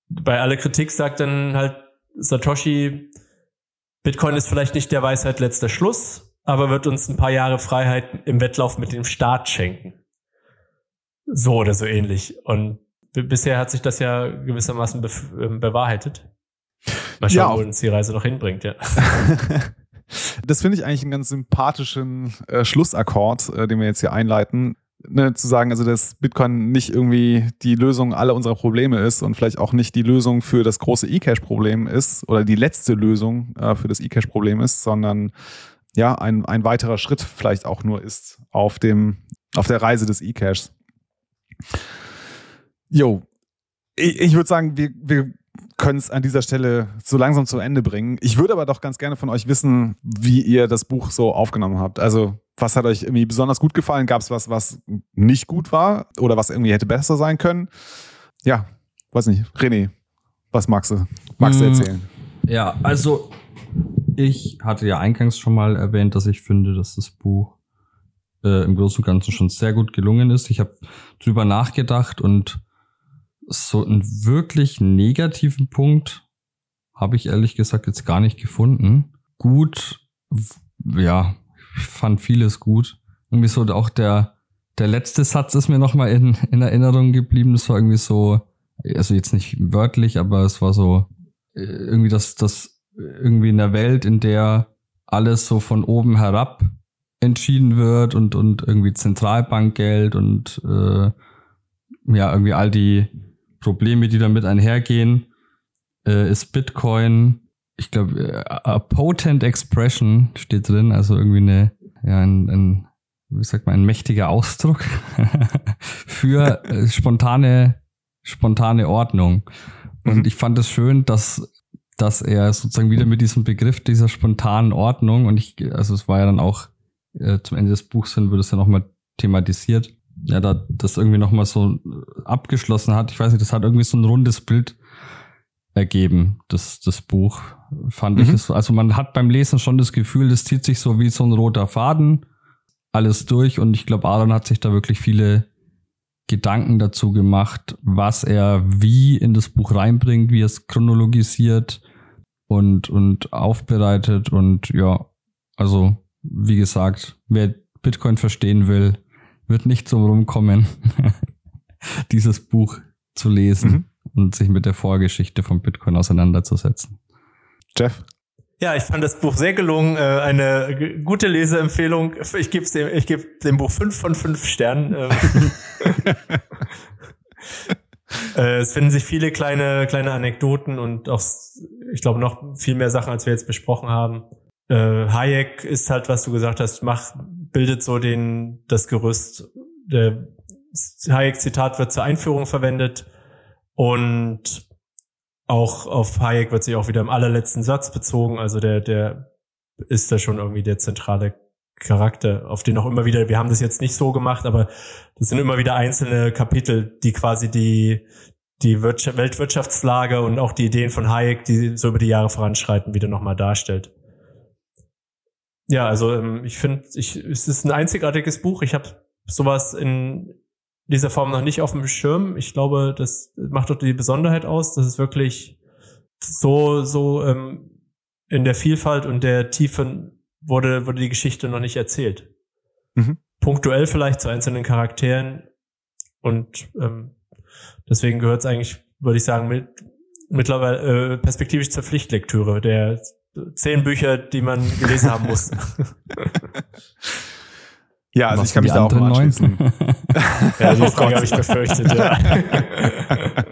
bei aller Kritik sagt dann halt Satoshi, Bitcoin ist vielleicht nicht der Weisheit letzter Schluss, aber wird uns ein paar Jahre Freiheit im Wettlauf mit dem Staat schenken. So oder so ähnlich. Und bisher hat sich das ja gewissermaßen bef- ähm, bewahrheitet. Mal schauen, Ja, wo uns die Reise noch hinbringt, ja. Das finde ich eigentlich einen ganz sympathischen äh, Schlussakkord, äh, den wir jetzt hier einleiten. Ne, zu sagen, also dass Bitcoin nicht irgendwie die Lösung aller unserer Probleme ist und vielleicht auch nicht die Lösung für das große E-Cash-Problem ist oder die letzte Lösung äh, für das E-Cash-Problem ist, sondern ja, ein, ein weiterer Schritt vielleicht auch nur ist auf dem, auf der Reise des E-Cashs. Jo, ich, ich würde sagen, wir, wir können es an dieser Stelle so langsam zu Ende bringen. Ich würde aber doch ganz gerne von euch wissen, wie ihr das Buch so aufgenommen habt. Also, was hat euch irgendwie besonders gut gefallen? Gab es was, was nicht gut war oder was irgendwie hätte besser sein können? Ja, weiß nicht. René, was magst du? Magst du Mm. erzählen? Ja, also ich hatte ja eingangs schon mal erwähnt, dass ich finde, dass das Buch äh, im Großen und Ganzen schon sehr gut gelungen ist. Ich habe drüber nachgedacht und so einen wirklich negativen Punkt habe ich ehrlich gesagt jetzt gar nicht gefunden. Gut, ja, ich fand vieles gut. Irgendwie so auch der, der letzte Satz ist mir nochmal in, in Erinnerung geblieben. Das war irgendwie so, also jetzt nicht wörtlich, aber es war so äh, irgendwie das, das irgendwie in der Welt, in der alles so von oben herab entschieden wird und, und irgendwie Zentralbankgeld und äh, ja, irgendwie all die Probleme, die damit einhergehen, äh, ist Bitcoin, ich glaube, äh, a potent expression steht drin, also irgendwie eine, ja, ein, ein wie sagt man, ein mächtiger Ausdruck für äh, spontane, spontane Ordnung. Und Mhm. ich fand es schön, dass, dass er sozusagen wieder mit diesem Begriff dieser spontanen Ordnung und ich, also es war ja dann auch äh, zum Ende des Buchs hin, wird es ja nochmal thematisiert, ja, da das irgendwie nochmal so abgeschlossen hat. Ich weiß nicht, das hat irgendwie so ein rundes Bild ergeben, das, das Buch, fand ich Mhm. es. Also man hat beim Lesen schon das Gefühl, das zieht sich so wie so ein roter Faden alles durch und ich glaube, Aaron hat sich da wirklich viele Gedanken dazu gemacht, was er wie in das Buch reinbringt, wie er es chronologisiert und, und aufbereitet und ja, also wie gesagt, wer Bitcoin verstehen will, wird nicht so rumkommen, dieses Buch zu lesen Mhm. und sich mit der Vorgeschichte von Bitcoin auseinanderzusetzen. Jeff? Ja, ich fand das Buch sehr gelungen. Äh, eine gute Leseempfehlung. Ich gebe dem, ich geb dem Buch fünf von fünf Sternen. Ähm. Äh, es finden sich viele kleine, kleine Anekdoten und auch, ich glaube, noch viel mehr Sachen, als wir jetzt besprochen haben. Äh, Hayek ist halt, was du gesagt hast, mach, bildet so den, das Gerüst. Der Hayek-Zitat wird zur Einführung verwendet und auch auf Hayek wird sich auch wieder im allerletzten Satz bezogen. Also der, der ist da schon irgendwie der zentrale Charakter, auf den auch immer wieder, wir haben das jetzt nicht so gemacht, aber das sind immer wieder einzelne Kapitel, die quasi die, die Wirtschaft, Weltwirtschaftslage und auch die Ideen von Hayek, die so über die Jahre voranschreiten, wieder nochmal darstellt. Ja, also ähm, ich finde, ich, es ist ein einzigartiges Buch. Ich habe sowas in dieser Form noch nicht auf dem Schirm. Ich glaube, das macht doch die Besonderheit aus, dass es wirklich so, so ähm, in der Vielfalt und der Tiefe wurde, wurde die Geschichte noch nicht erzählt. Mhm. Punktuell vielleicht zu einzelnen Charakteren und ähm, deswegen gehört es eigentlich, würde ich sagen, mit, mittlerweile äh, perspektivisch zur Pflichtlektüre der zehn Bücher, die man gelesen haben muss. Ja, also Was ich kann mich da auch mal anschließen. ja, die Frage habe ich befürchtet, ja.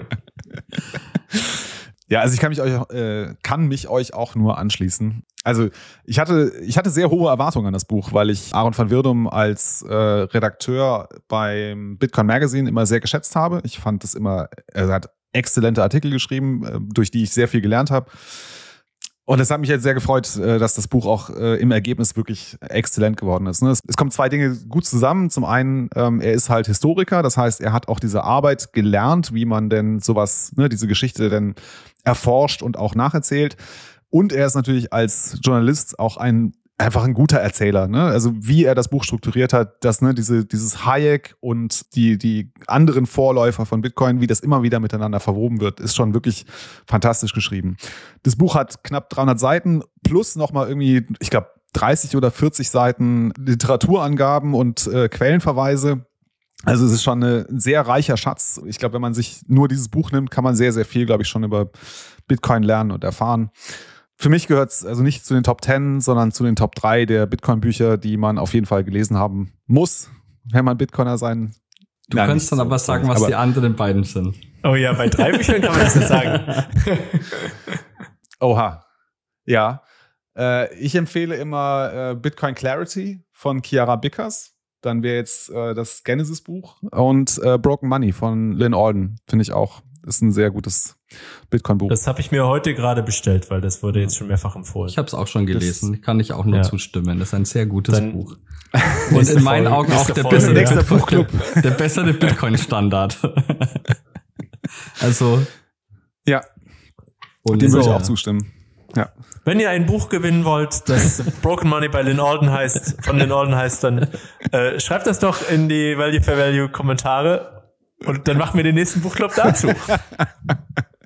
Ja, also ich kann mich euch, äh, kann mich euch auch nur anschließen. Also ich hatte, ich hatte sehr hohe Erwartungen an das Buch, weil ich Aaron van Wirdum als äh, Redakteur beim Bitcoin Magazine immer sehr geschätzt habe. Ich fand es immer, er hat exzellente Artikel geschrieben, äh, durch die ich sehr viel gelernt habe. Und es hat mich jetzt sehr gefreut, äh, dass das Buch auch äh, im Ergebnis wirklich exzellent geworden ist. Ne? Es kommen zwei Dinge gut zusammen. Zum einen, ähm, er ist halt Historiker, das heißt, er hat auch diese Arbeit gelernt, wie man denn sowas, ne, diese Geschichte denn erforscht und auch nacherzählt. Und er ist natürlich als Journalist auch ein einfach ein guter Erzähler. Ne? Also wie er das Buch strukturiert hat, dass ne, diese, dieses Hayek und die, die anderen Vorläufer von Bitcoin, wie das immer wieder miteinander verwoben wird, ist schon wirklich fantastisch geschrieben. Das Buch hat knapp 300 Seiten plus nochmal irgendwie, ich glaube, 30 oder 40 Seiten Literaturangaben und äh, Quellenverweise. Also es ist schon ein sehr reicher Schatz. Ich glaube, wenn man sich nur dieses Buch nimmt, kann man sehr, sehr viel, glaube ich, schon über Bitcoin lernen und erfahren. Für mich gehört es also nicht zu den Top 10, sondern zu den Top 3 der Bitcoin-Bücher, die man auf jeden Fall gelesen haben muss, wenn man Bitcoiner sein Du Nein, kannst dann so aber sagen, was die anderen beiden sind. Oh ja, bei drei Büchern kann man das nicht sagen. Oha. Ja. Äh, ich empfehle immer äh, Bitcoin Clarity von Chiara Bickers. Dann wäre jetzt äh, das Genesis-Buch und äh, Broken Money von Lynn Alden. Finde ich auch. Ist ein sehr gutes Bitcoin-Buch. Das habe ich mir heute gerade bestellt, weil das wurde jetzt schon mehrfach empfohlen. Ich habe es auch schon gelesen. Das, Kann ich auch nur ja. zustimmen. Das ist ein sehr gutes Dann Buch. Und in meinen Folge, Augen auch der, Folge, bessere, ja. Buchclub. der bessere Bitcoin-Standard. also. Ja. Und dem so. würde ich auch zustimmen. Ja. Wenn ihr ein Buch gewinnen wollt, das Broken Money bei Lynn Alden heißt, von Lynn Alden heißt, dann äh, schreibt das doch in die Value for Value Kommentare und dann machen wir den nächsten Buchclub dazu.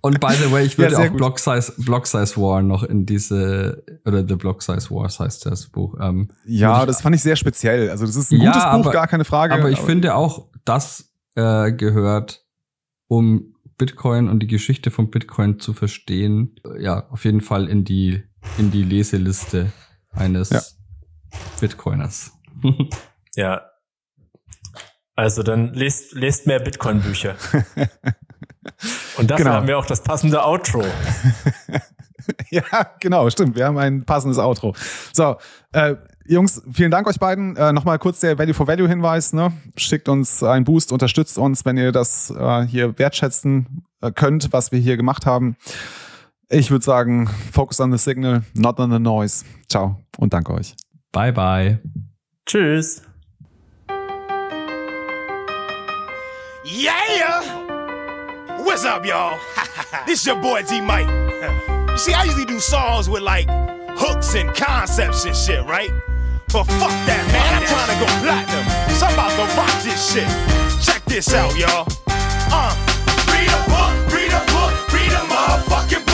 Und by the way, ich würde ja, auch Block Size, Block Size War noch in diese, oder The Block Size Wars heißt das Buch. Ähm, ja, das fand ich sehr speziell. Also das ist ein ja, gutes aber, Buch, gar keine Frage. Aber ich aber finde auch, das äh, gehört, um Bitcoin und die Geschichte von Bitcoin zu verstehen, ja, auf jeden Fall in die, in die Leseliste eines ja. Bitcoiners. ja, also dann lest, lest mehr Bitcoin-Bücher. Und dafür genau. haben wir auch das passende Outro. ja, genau, stimmt. Wir haben ein passendes Outro. So, äh, Jungs, vielen Dank euch beiden. Äh, Nochmal kurz der Value for Value Hinweis. Ne? Schickt uns einen Boost, unterstützt uns, wenn ihr das äh, hier wertschätzen äh, könnt, was wir hier gemacht haben. Ich würde sagen, focus on the signal, not on the noise. Ciao und danke euch. Bye, bye. Tschüss. Yeah! What's up, y'all? this your boy D Mike. you see, I usually do songs with like hooks and concepts and shit, right? But fuck that, man. I'm trying to go platinum. So I'm about to rock this shit. Check this out, y'all. Uh, read a book, read a book, read a motherfucking